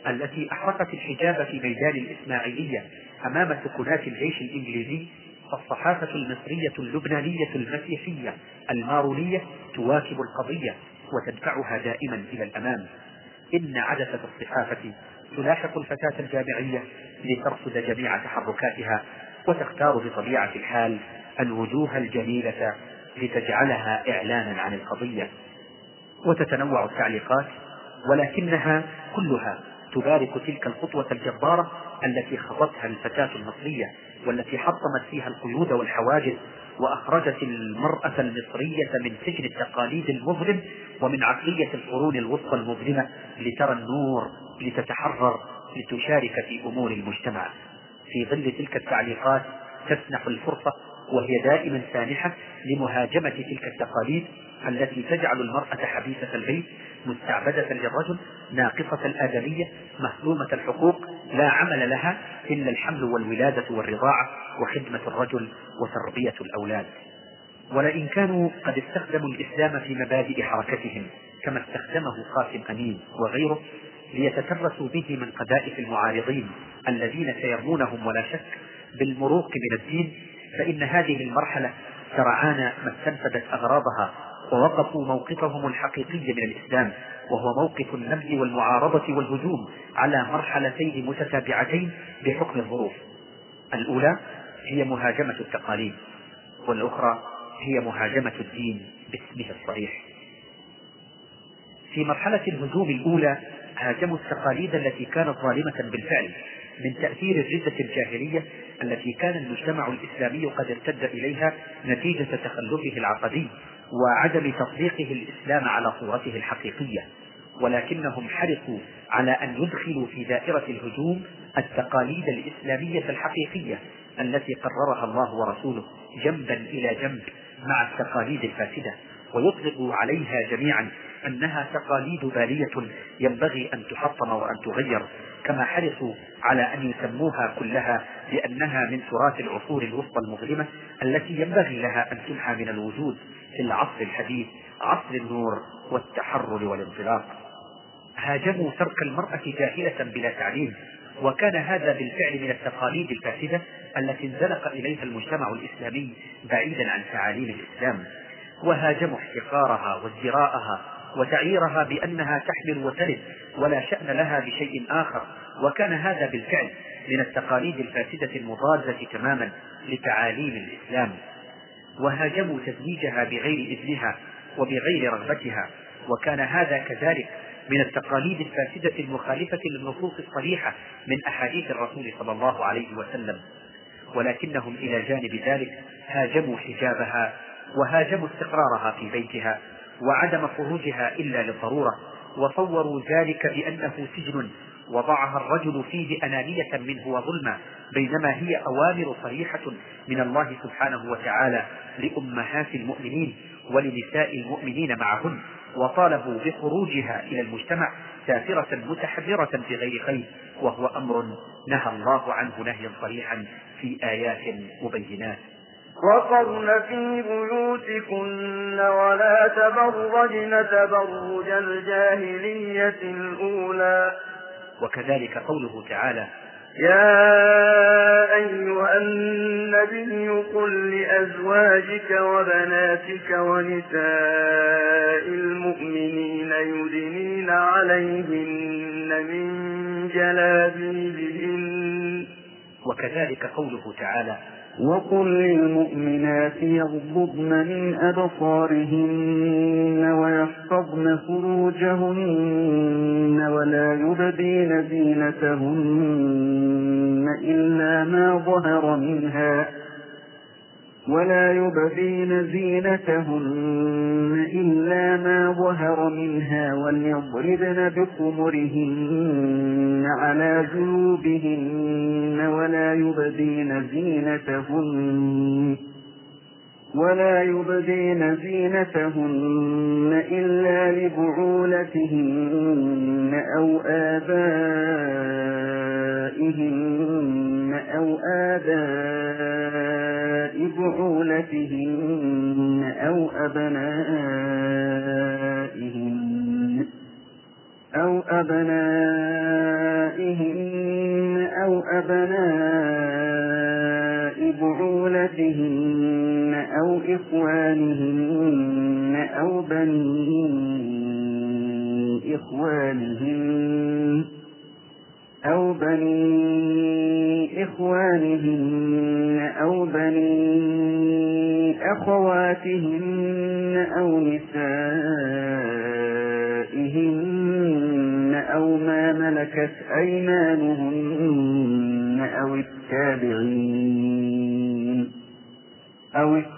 التي أحرقت الحجاب في ميدان الإسماعيلية أمام سكنات الجيش الإنجليزي فالصحافة المصرية اللبنانية المسيحية المارونية تواكب القضية وتدفعها دائما إلى الأمام. إن عدسة الصحافة تلاحق الفتاة الجامعية لترصد جميع تحركاتها وتختار بطبيعة الحال الوجوه الجميلة لتجعلها إعلانا عن القضية. وتتنوع التعليقات ولكنها كلها تبارك تلك الخطوة الجبارة التي خطتها الفتاة المصرية والتي حطمت فيها القيود والحواجز وأخرجت المرأة المصرية من سجن التقاليد المظلم ومن عقلية القرون الوسطى المظلمة لترى النور لتتحرر لتشارك في أمور المجتمع. في ظل تلك التعليقات تسنح الفرصة وهي دائما سانحة لمهاجمة تلك التقاليد التي تجعل المرأة حبيسة البيت مستعبدة للرجل ناقصة الآدمية مهضومة الحقوق لا عمل لها إلا الحمل والولادة والرضاعة وخدمة الرجل وتربية الأولاد. ولئن كانوا قد استخدموا الإسلام في مبادئ حركتهم كما استخدمه قاسم أمين وغيره ليتترسوا به من قذائف المعارضين الذين سيرمونهم ولا شك بالمروق من الدين فإن هذه المرحلة سرعان ما استنفذت أغراضها ووقفوا موقفهم الحقيقي من الإسلام وهو موقف النبذ والمعارضة والهجوم على مرحلتين متتابعتين بحكم الظروف. الأولى هي مهاجمة التقاليد والأخرى هي مهاجمة الدين باسمه الصريح. في مرحلة الهجوم الأولى هاجموا التقاليد التي كانت ظالمة بالفعل من تأثير الردة الجاهلية التي كان المجتمع الإسلامي قد ارتد إليها نتيجة تخلفه العقدي وعدم تطبيقه الإسلام على صورته الحقيقية ولكنهم حرصوا على أن يدخلوا في دائرة الهجوم التقاليد الإسلامية الحقيقية التي قررها الله ورسوله جنبا إلى جنب مع التقاليد الفاسدة. ويطلقوا عليها جميعا أنها تقاليد بالية ينبغي أن تحطم وأن تغير كما حرصوا على أن يسموها كلها بأنها من تراث العصور الوسطى المظلمة التي ينبغي لها أن تمحى من الوجود. في العصر الحديث عصر النور والتحرر والانطلاق. هاجموا ترك المرأة جاهلة بلا تعليم وكان هذا بالفعل من التقاليد الفاسدة التي انزلق إليها المجتمع الإسلامي بعيدا عن تعاليم الإسلام. وهاجموا احتقارها وازدراءها وتعييرها بأنها تحمل وتلد ولا شأن لها بشيء آخر. وكان هذا بالفعل من التقاليد الفاسدة المضادة تماما لتعاليم الإسلام. وهاجموا تزويجها بغير إذنها وبغير رغبتها. وكان هذا كذلك من التقاليد الفاسدة المخالفة للنصوص الصريحة من أحاديث الرسول صلى الله عليه وسلم. ولكنهم إلى جانب ذلك هاجموا حجابها وهاجموا استقرارها في بيتها وعدم خروجها إلا للضرورة وصوروا ذلك بأنه سجن وضعها الرجل فيه أنانية منه وظلما بينما هي أوامر صريحة من الله سبحانه وتعالى لأمهات المؤمنين ولنساء المؤمنين معهن. وطالبوا بخروجها إلى المجتمع سافرة متحررة في غير خير وهو أمر نهى الله عنه نهيا صريحا في آيات مبينات. وقرن في بيوتكن ولا تبرجن تبرج الجاهلية الأولى. وكذلك قوله تعالى يا أيها النبي قل لأزواجك وبناتك ونساء المؤمنين يدنين عليهن من جلابيبهن. وكذلك قوله تعالى وقل للمؤمنات يغضضن من أبصارهن ويحفظن فروجهن ولا يبدين زينتهن إلا ما ظهر منها ولا يبدين زينتهن إلا ما ظهر منها وليضربن بخمرهن على جنوبهن ولا يبدين زينتهن ولا يبدين زينتهن إلا لبعولتهن أو آبائهن أو آباء بعولتهن أو أبنائهن أو أبنائهن أو أبناء بعولتهن أو إخوانهن أو بني إخوانهن أو بني إخوانهن أو بني أخواتهن أو نسائهن أو ما ملكت أيمانهن أو التابعين أو التابعين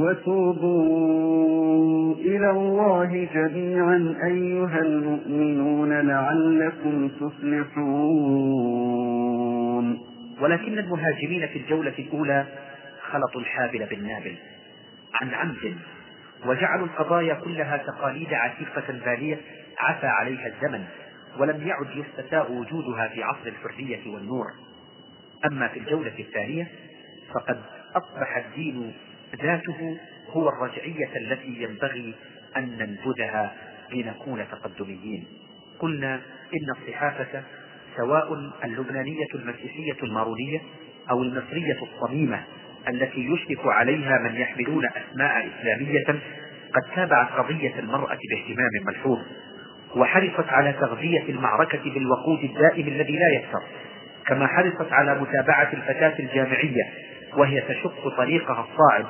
وتوبوا إلى الله جميعا أيها المؤمنون لعلكم تفلحون. ولكن المهاجمين في الجولة الأولى خلطوا الحابل بالنابل عن عمد وجعلوا القضايا كلها تقاليد عتيقة بالية عفى عليها الزمن ولم يعد يستساغ وجودها في عصر الحرية والنور. أما في الجولة الثانية فقد أصبح الدين ذاته هو الرجعية التي ينبغي أن ننبذها لنكون تقدميين. قلنا إن الصحافة سواء اللبنانية المسيحية المارونية أو المصرية الصميمة التي يشرف عليها من يحملون أسماء إسلامية قد تابعت قضية المرأة باهتمام ملحوظ وحرصت على تغذية المعركة بالوقود الدائم الذي لا يكثر كما حرصت على متابعة الفتاة الجامعية وهي تشق طريقها الصاعد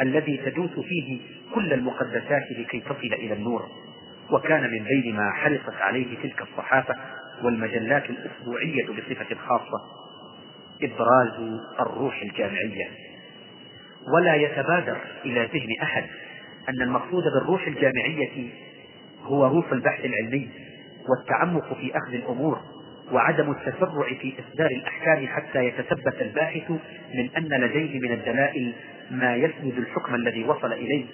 الذي تدوس فيه كل المقدسات لكي تصل إلى النور. وكان من بين ما حرصت عليه تلك الصحافة والمجلات الأسبوعية بصفة خاصة إبراز الروح الجامعية. ولا يتبادر إلى ذهن أحد أن المقصود بالروح الجامعية هو روح البحث العلمي والتعمق في أخذ الأمور وعدم التسرع في إصدار الأحكام حتى يتثبت الباحث من أن لديه من الدلائل ما يسند الحكم الذي وصل إليه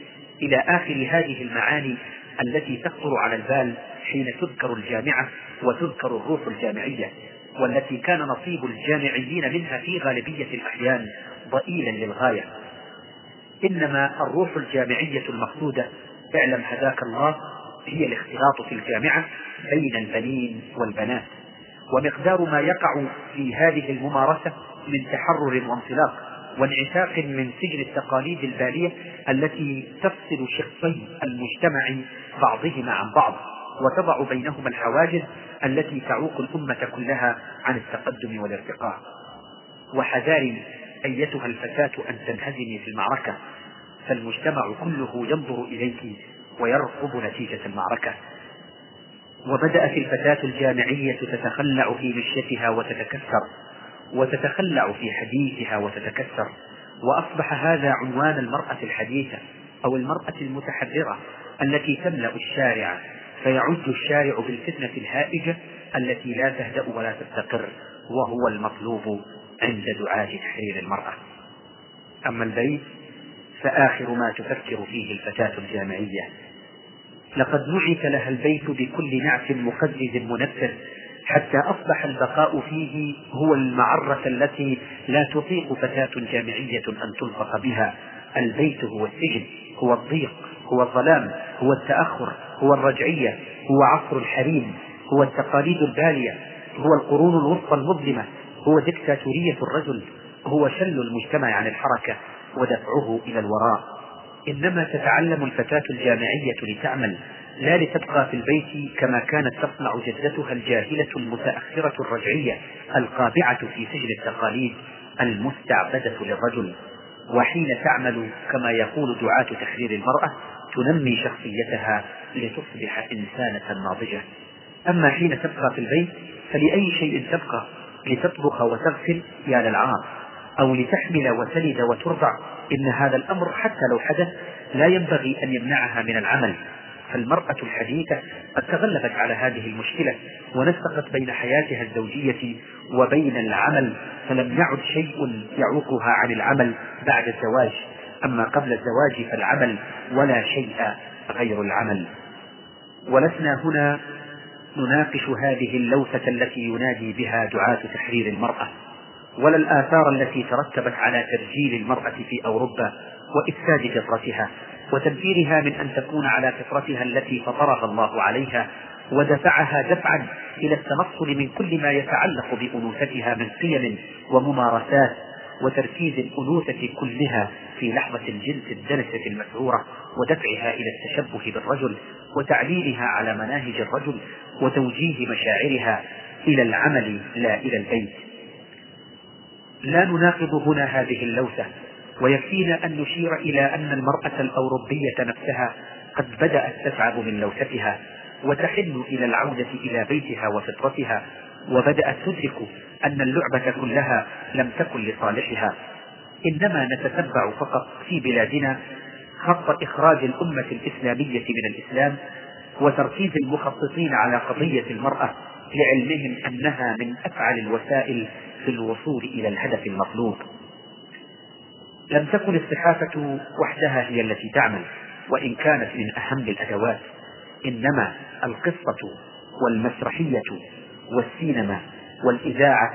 إلى آخر هذه المعاني التي تخطر على البال حين تذكر الجامعة وتذكر الروح الجامعية والتي كان نصيب الجامعيين منها في غالبية الأحيان ضئيلا للغاية. إنما الروح الجامعية المقصودة اعلم هداك الله هي الاختلاط في الجامعة بين البنين والبنات. ومقدار ما يقع في هذه الممارسة من تحرر وانطلاق وانعتاق من سجن التقاليد البالية التي تفصل شخصي المجتمع بعضهما عن بعض وتضع بينهما الحواجز التي تعوق الأمة كلها عن التقدم والارتقاء. وحذاري أيتها الفتاة أن تنهزمي في المعركة فالمجتمع كله ينظر إليك ويرقب نتيجة المعركة. وبدأت الفتاة الجامعية تتخلع في مشيتها وتتكسر وتتخلع في حديثها وتتكسر وأصبح هذا عنوان المرأة الحديثة أو المرأة المتحررة التي تملأ الشارع فيعج الشارع بالفتنة الهائجة التي لا تهدأ ولا تستقر وهو المطلوب عند دعاة تحرير المرأة. أما البيت فآخر ما تفكر فيه الفتاة الجامعية لقد نعت لها البيت بكل نعت مقزز منفذ حتى أصبح البقاء فيه هو المعرة التي لا تطيق فتاة جامعية أن تلصق بها. البيت هو السجن هو الضيق هو الظلام هو التأخر هو الرجعية هو عصر الحريم هو التقاليد البالية هو القرون الوسطى المظلمة هو دكتاتورية الرجل هو شل المجتمع عن الحركة ودفعه إلى الوراء. إنما تتعلم الفتاة الجامعية لتعمل لا لتبقى في البيت كما كانت تصنع جدتها الجاهلة المتأخرة الرجعية القابعة في سجن التقاليد المستعبدة للرجل. وحين تعمل كما يقول دعاة تحرير المرأة تنمي شخصيتها لتصبح إنسانة ناضجة. أما حين تبقى في البيت فلأي شيء تبقى لتطبخ وتغسل يا للعار أو لتحمل وتلد وترضع إن هذا الأمر حتى لو حدث لا ينبغي أن يمنعها من العمل. فالمرأة الحديثة قد تغلبت على هذه المشكلة ونسقت بين حياتها الزوجية وبين العمل فلم يعد شيء يعوقها عن العمل بعد الزواج. أما قبل الزواج فالعمل ولا شيء غير العمل. ولسنا هنا نناقش هذه اللوثة التي ينادي بها دعاة تحرير المرأة. ولا الآثار التي ترتبت على ترجيل المرأة في أوروبا وإفساد فطرتها وتنفيرها من أن تكون على فطرتها التي فطرها الله عليها ودفعها دفعا إلى التنصل من كل ما يتعلق بأنوثتها من قيم وممارسات وتركيز الأنوثة كلها في لحظة الجنس الدنسة المسعورة ودفعها إلى التشبه بالرجل وتعليلها على مناهج الرجل وتوجيه مشاعرها إلى العمل لا إلى البيت. لا نناقض هنا هذه اللوثة ويكفينا أن نشير إلى أن المرأة الأوروبية نفسها قد بدأت تتعب من لوثتها وتحن إلى العودة إلى بيتها وفطرتها وبدأت تدرك أن اللعبة كلها لم تكن لصالحها. إنما نتتبع فقط في بلادنا خط إخراج الأمة الإسلامية من الإسلام وتركيز المخططين على قضية المرأة لعلمهم أنها من أفعل الوسائل في الوصول إلى الهدف المطلوب. لم تكن الصحافة وحدها هي التي تعمل وإن كانت من أهم الأدوات إنما القصة والمسرحية والسينما والإذاعة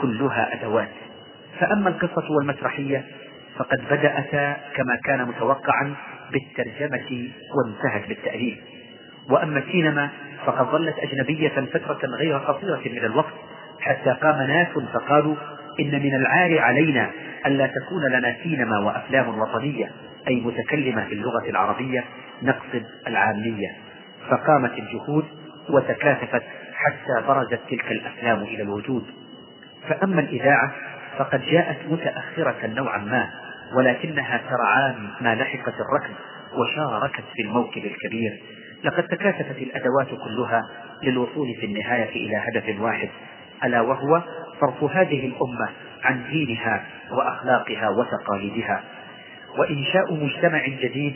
كلها أدوات. فأما القصة والمسرحية فقد بدأتا كما كان متوقعا بالترجمة وانتهت بالتأليف. وأما السينما فقد ظلت أجنبية فترة غير قصيرة من الوقت حتى قام ناس فقالوا إن من العار علينا ألا تكون لنا سينما وأفلام وطنية أي متكلمة باللغة العربية نقصد العامية. فقامت الجهود وتكاثفت حتى برزت تلك الأفلام إلى الوجود. فأما الإذاعة فقد جاءت متأخرة نوعا ما ولكنها سرعان ما لحقت الركب وشاركت في الموكب الكبير. لقد تكاثفت الأدوات كلها للوصول في النهاية إلى هدف واحد ألا وهو صرف هذه الأمة عن دينها وأخلاقها وتقاليدها. وإنشاء مجتمع جديد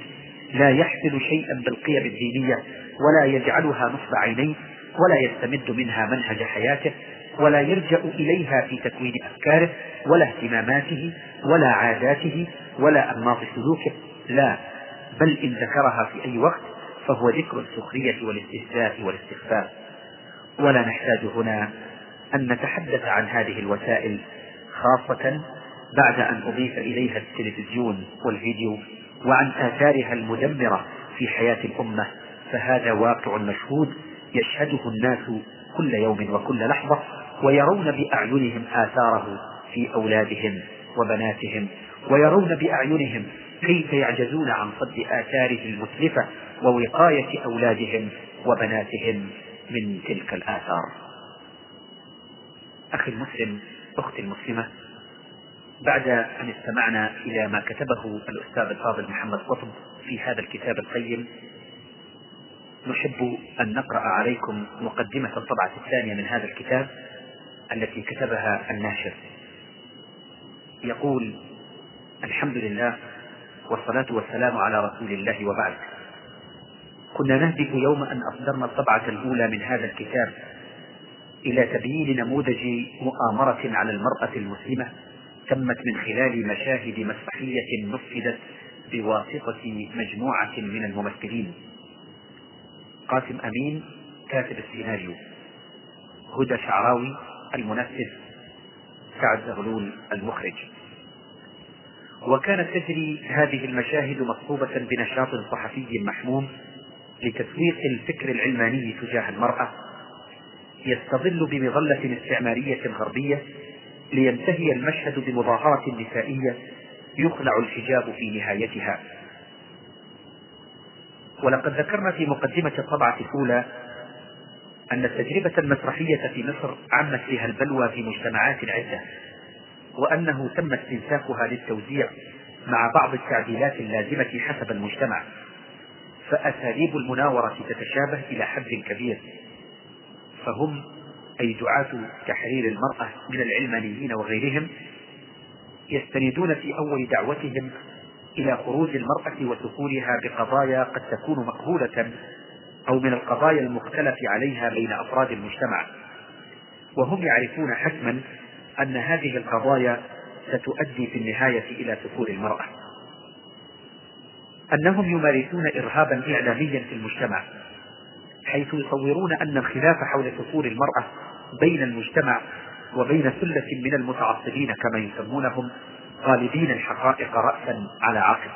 لا يحمل شيئا بالقيم الدينية ولا يجعلها نصب عينيه ولا يستمد منها منهج حياته ولا يلجأ إليها في تكوين أفكاره ولا اهتماماته ولا عاداته ولا أنماط سلوكه. لا بل إن ذكرها في أي وقت فهو ذكر السخرية والاستهزاء والاستخفاف ولا نحتاج هنا أن نتحدث عن هذه الوسائل خاصة بعد أن أضيف إليها التلفزيون والفيديو وعن آثارها المدمرة في حياة الأمة فهذا واقع مشهود يشهده الناس كل يوم وكل لحظة ويرون بأعينهم آثاره في أولادهم وبناتهم ويرون بأعينهم كيف يعجزون عن صد آثاره المتلفة ووقاية أولادهم وبناتهم من تلك الآثار. أخي المسلم أختي المسلمة بعد أن استمعنا إلى ما كتبه الأستاذ الفاضل محمد قطب في هذا الكتاب القيم نحب أن نقرأ عليكم مقدمة الطبعة الثانية من هذا الكتاب التي كتبها الناشر. يقول الحمد لله والصلاة والسلام على رسول الله وبعد. كنا نهدف يوم أن أصدرنا الطبعة الأولى من هذا الكتاب إلى تبيين نموذج مؤامرة على المرأة المسلمة تمت من خلال مشاهد مسرحية نفذت بواسطة مجموعة من الممثلين. قاسم أمين كاتب السيناريو. هدى شعراوي المنفذ. سعد زغلول المخرج. وكانت تجري هذه المشاهد مصحوبة بنشاط صحفي محموم لتسويق الفكر العلماني تجاه المرأة. يستظل بمظلة استعمارية غربية لينتهي المشهد بمظاهرة نسائية يخلع الحجاب في نهايتها. ولقد ذكرنا في مقدمة الطبعة الأولى أن التجربة المسرحية في مصر عمت بها البلوى في مجتمعات عدة وأنه تم استنساخها للتوزيع مع بعض التعديلات اللازمة حسب المجتمع فأساليب المناورة تتشابه إلى حد كبير. فهم أي دعاة تحرير المرأة من العلمانيين وغيرهم يستندون في أول دعوتهم إلى خروج المرأة ودخولها بقضايا قد تكون مقبولة أو من القضايا المختلف عليها بين أفراد المجتمع. وهم يعرفون حتما أن هذه القضايا ستؤدي في النهاية إلى سفور المرأة. أنهم يمارسون إرهابا إعلاميا في المجتمع. حيث يصورون أن الخلاف حول سفور المرأة بين المجتمع وبين ثلة من المتعصبين كما يسمونهم غالبين الحقائق رأسا على عقب.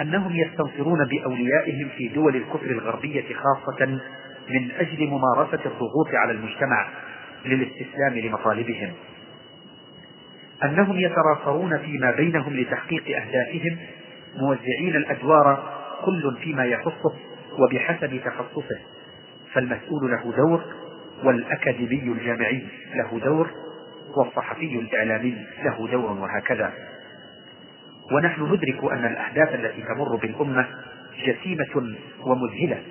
أنهم يستنصرون بأوليائهم في دول الكفر الغربية خاصة من أجل ممارسة الضغوط على المجتمع للاستسلام لمطالبهم. أنهم يتراصرون فيما بينهم لتحقيق أهدافهم موزعين الأدوار كل فيما يخصه وبحسب تخصصه فالمسؤول له دور والأكاديمي الجامعي له دور والصحفي الإعلامي له دور وهكذا. ونحن ندرك أن الأحداث التي تمر بالأمة جسيمة ومذهلة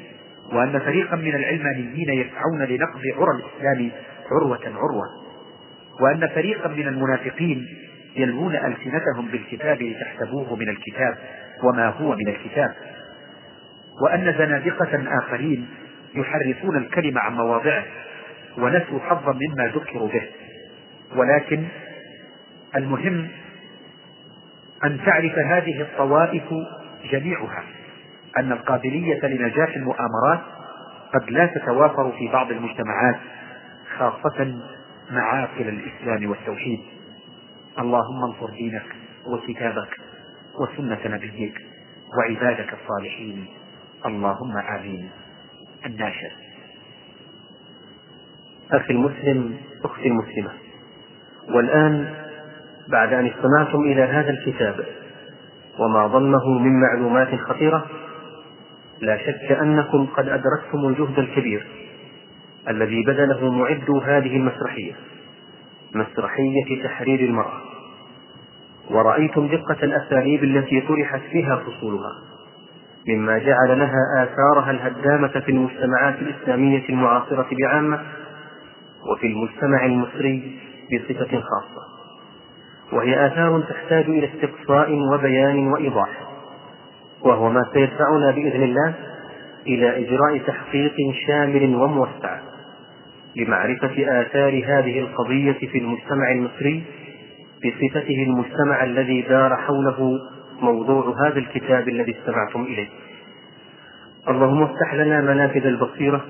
وأن فريقا من العلمانيين يسعون لنقض عرى الإسلام عروة عروة وأن فريقا من المنافقين يلوون ألسنتهم بالكتاب لتحسبوه من الكتاب وما هو من الكتاب. وأن زنادقة آخرين يحرفون الكلم عن مواضعه ونسوا حظا مما ذكروا به. ولكن المهم أن تعرف هذه الطوائف جميعها أن القابلية لنجاح المؤامرات قد لا تتوافر في بعض المجتمعات خاصة معاقل الإسلام والتوحيد. اللهم انصر دينك وكتابك وسنة نبيك وعبادك الصالحين. اللهم آمين. الناشر. أخي المسلم أختي المسلمة. والآن بعد أن استمعتم إلى هذا الكتاب وما ضمه من معلومات خطيرة لا شك أنكم قد أدركتم الجهد الكبير الذي بذله معدو هذه المسرحية مسرحية تحرير المرأة. ورأيتم دقة الأساليب التي طرحت فيها فصولها. مما جعل لها آثارها الهدامة في المجتمعات الإسلامية المعاصرة بعامة وفي المجتمع المصري بصفة خاصة. وهي آثار تحتاج إلى استقصاء وبيان وإيضاح وهو ما سيدفعنا بإذن الله إلى إجراء تحقيق شامل وموسع لمعرفة آثار هذه القضية في المجتمع المصري بصفته المجتمع الذي دار حوله موضوع هذا الكتاب الذي استمعتم إليه. اللهم افتح لنا منافذ البصيرة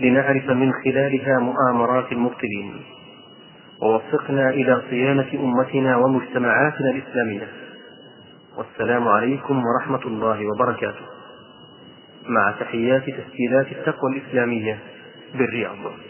لنعرف من خلالها مؤامرات المبطلين. ووفقنا إلى صيانة أمتنا ومجتمعاتنا الإسلامية. والسلام عليكم ورحمة الله وبركاته. مع تحيات تسجيلات التقوى الإسلامية بالرياض.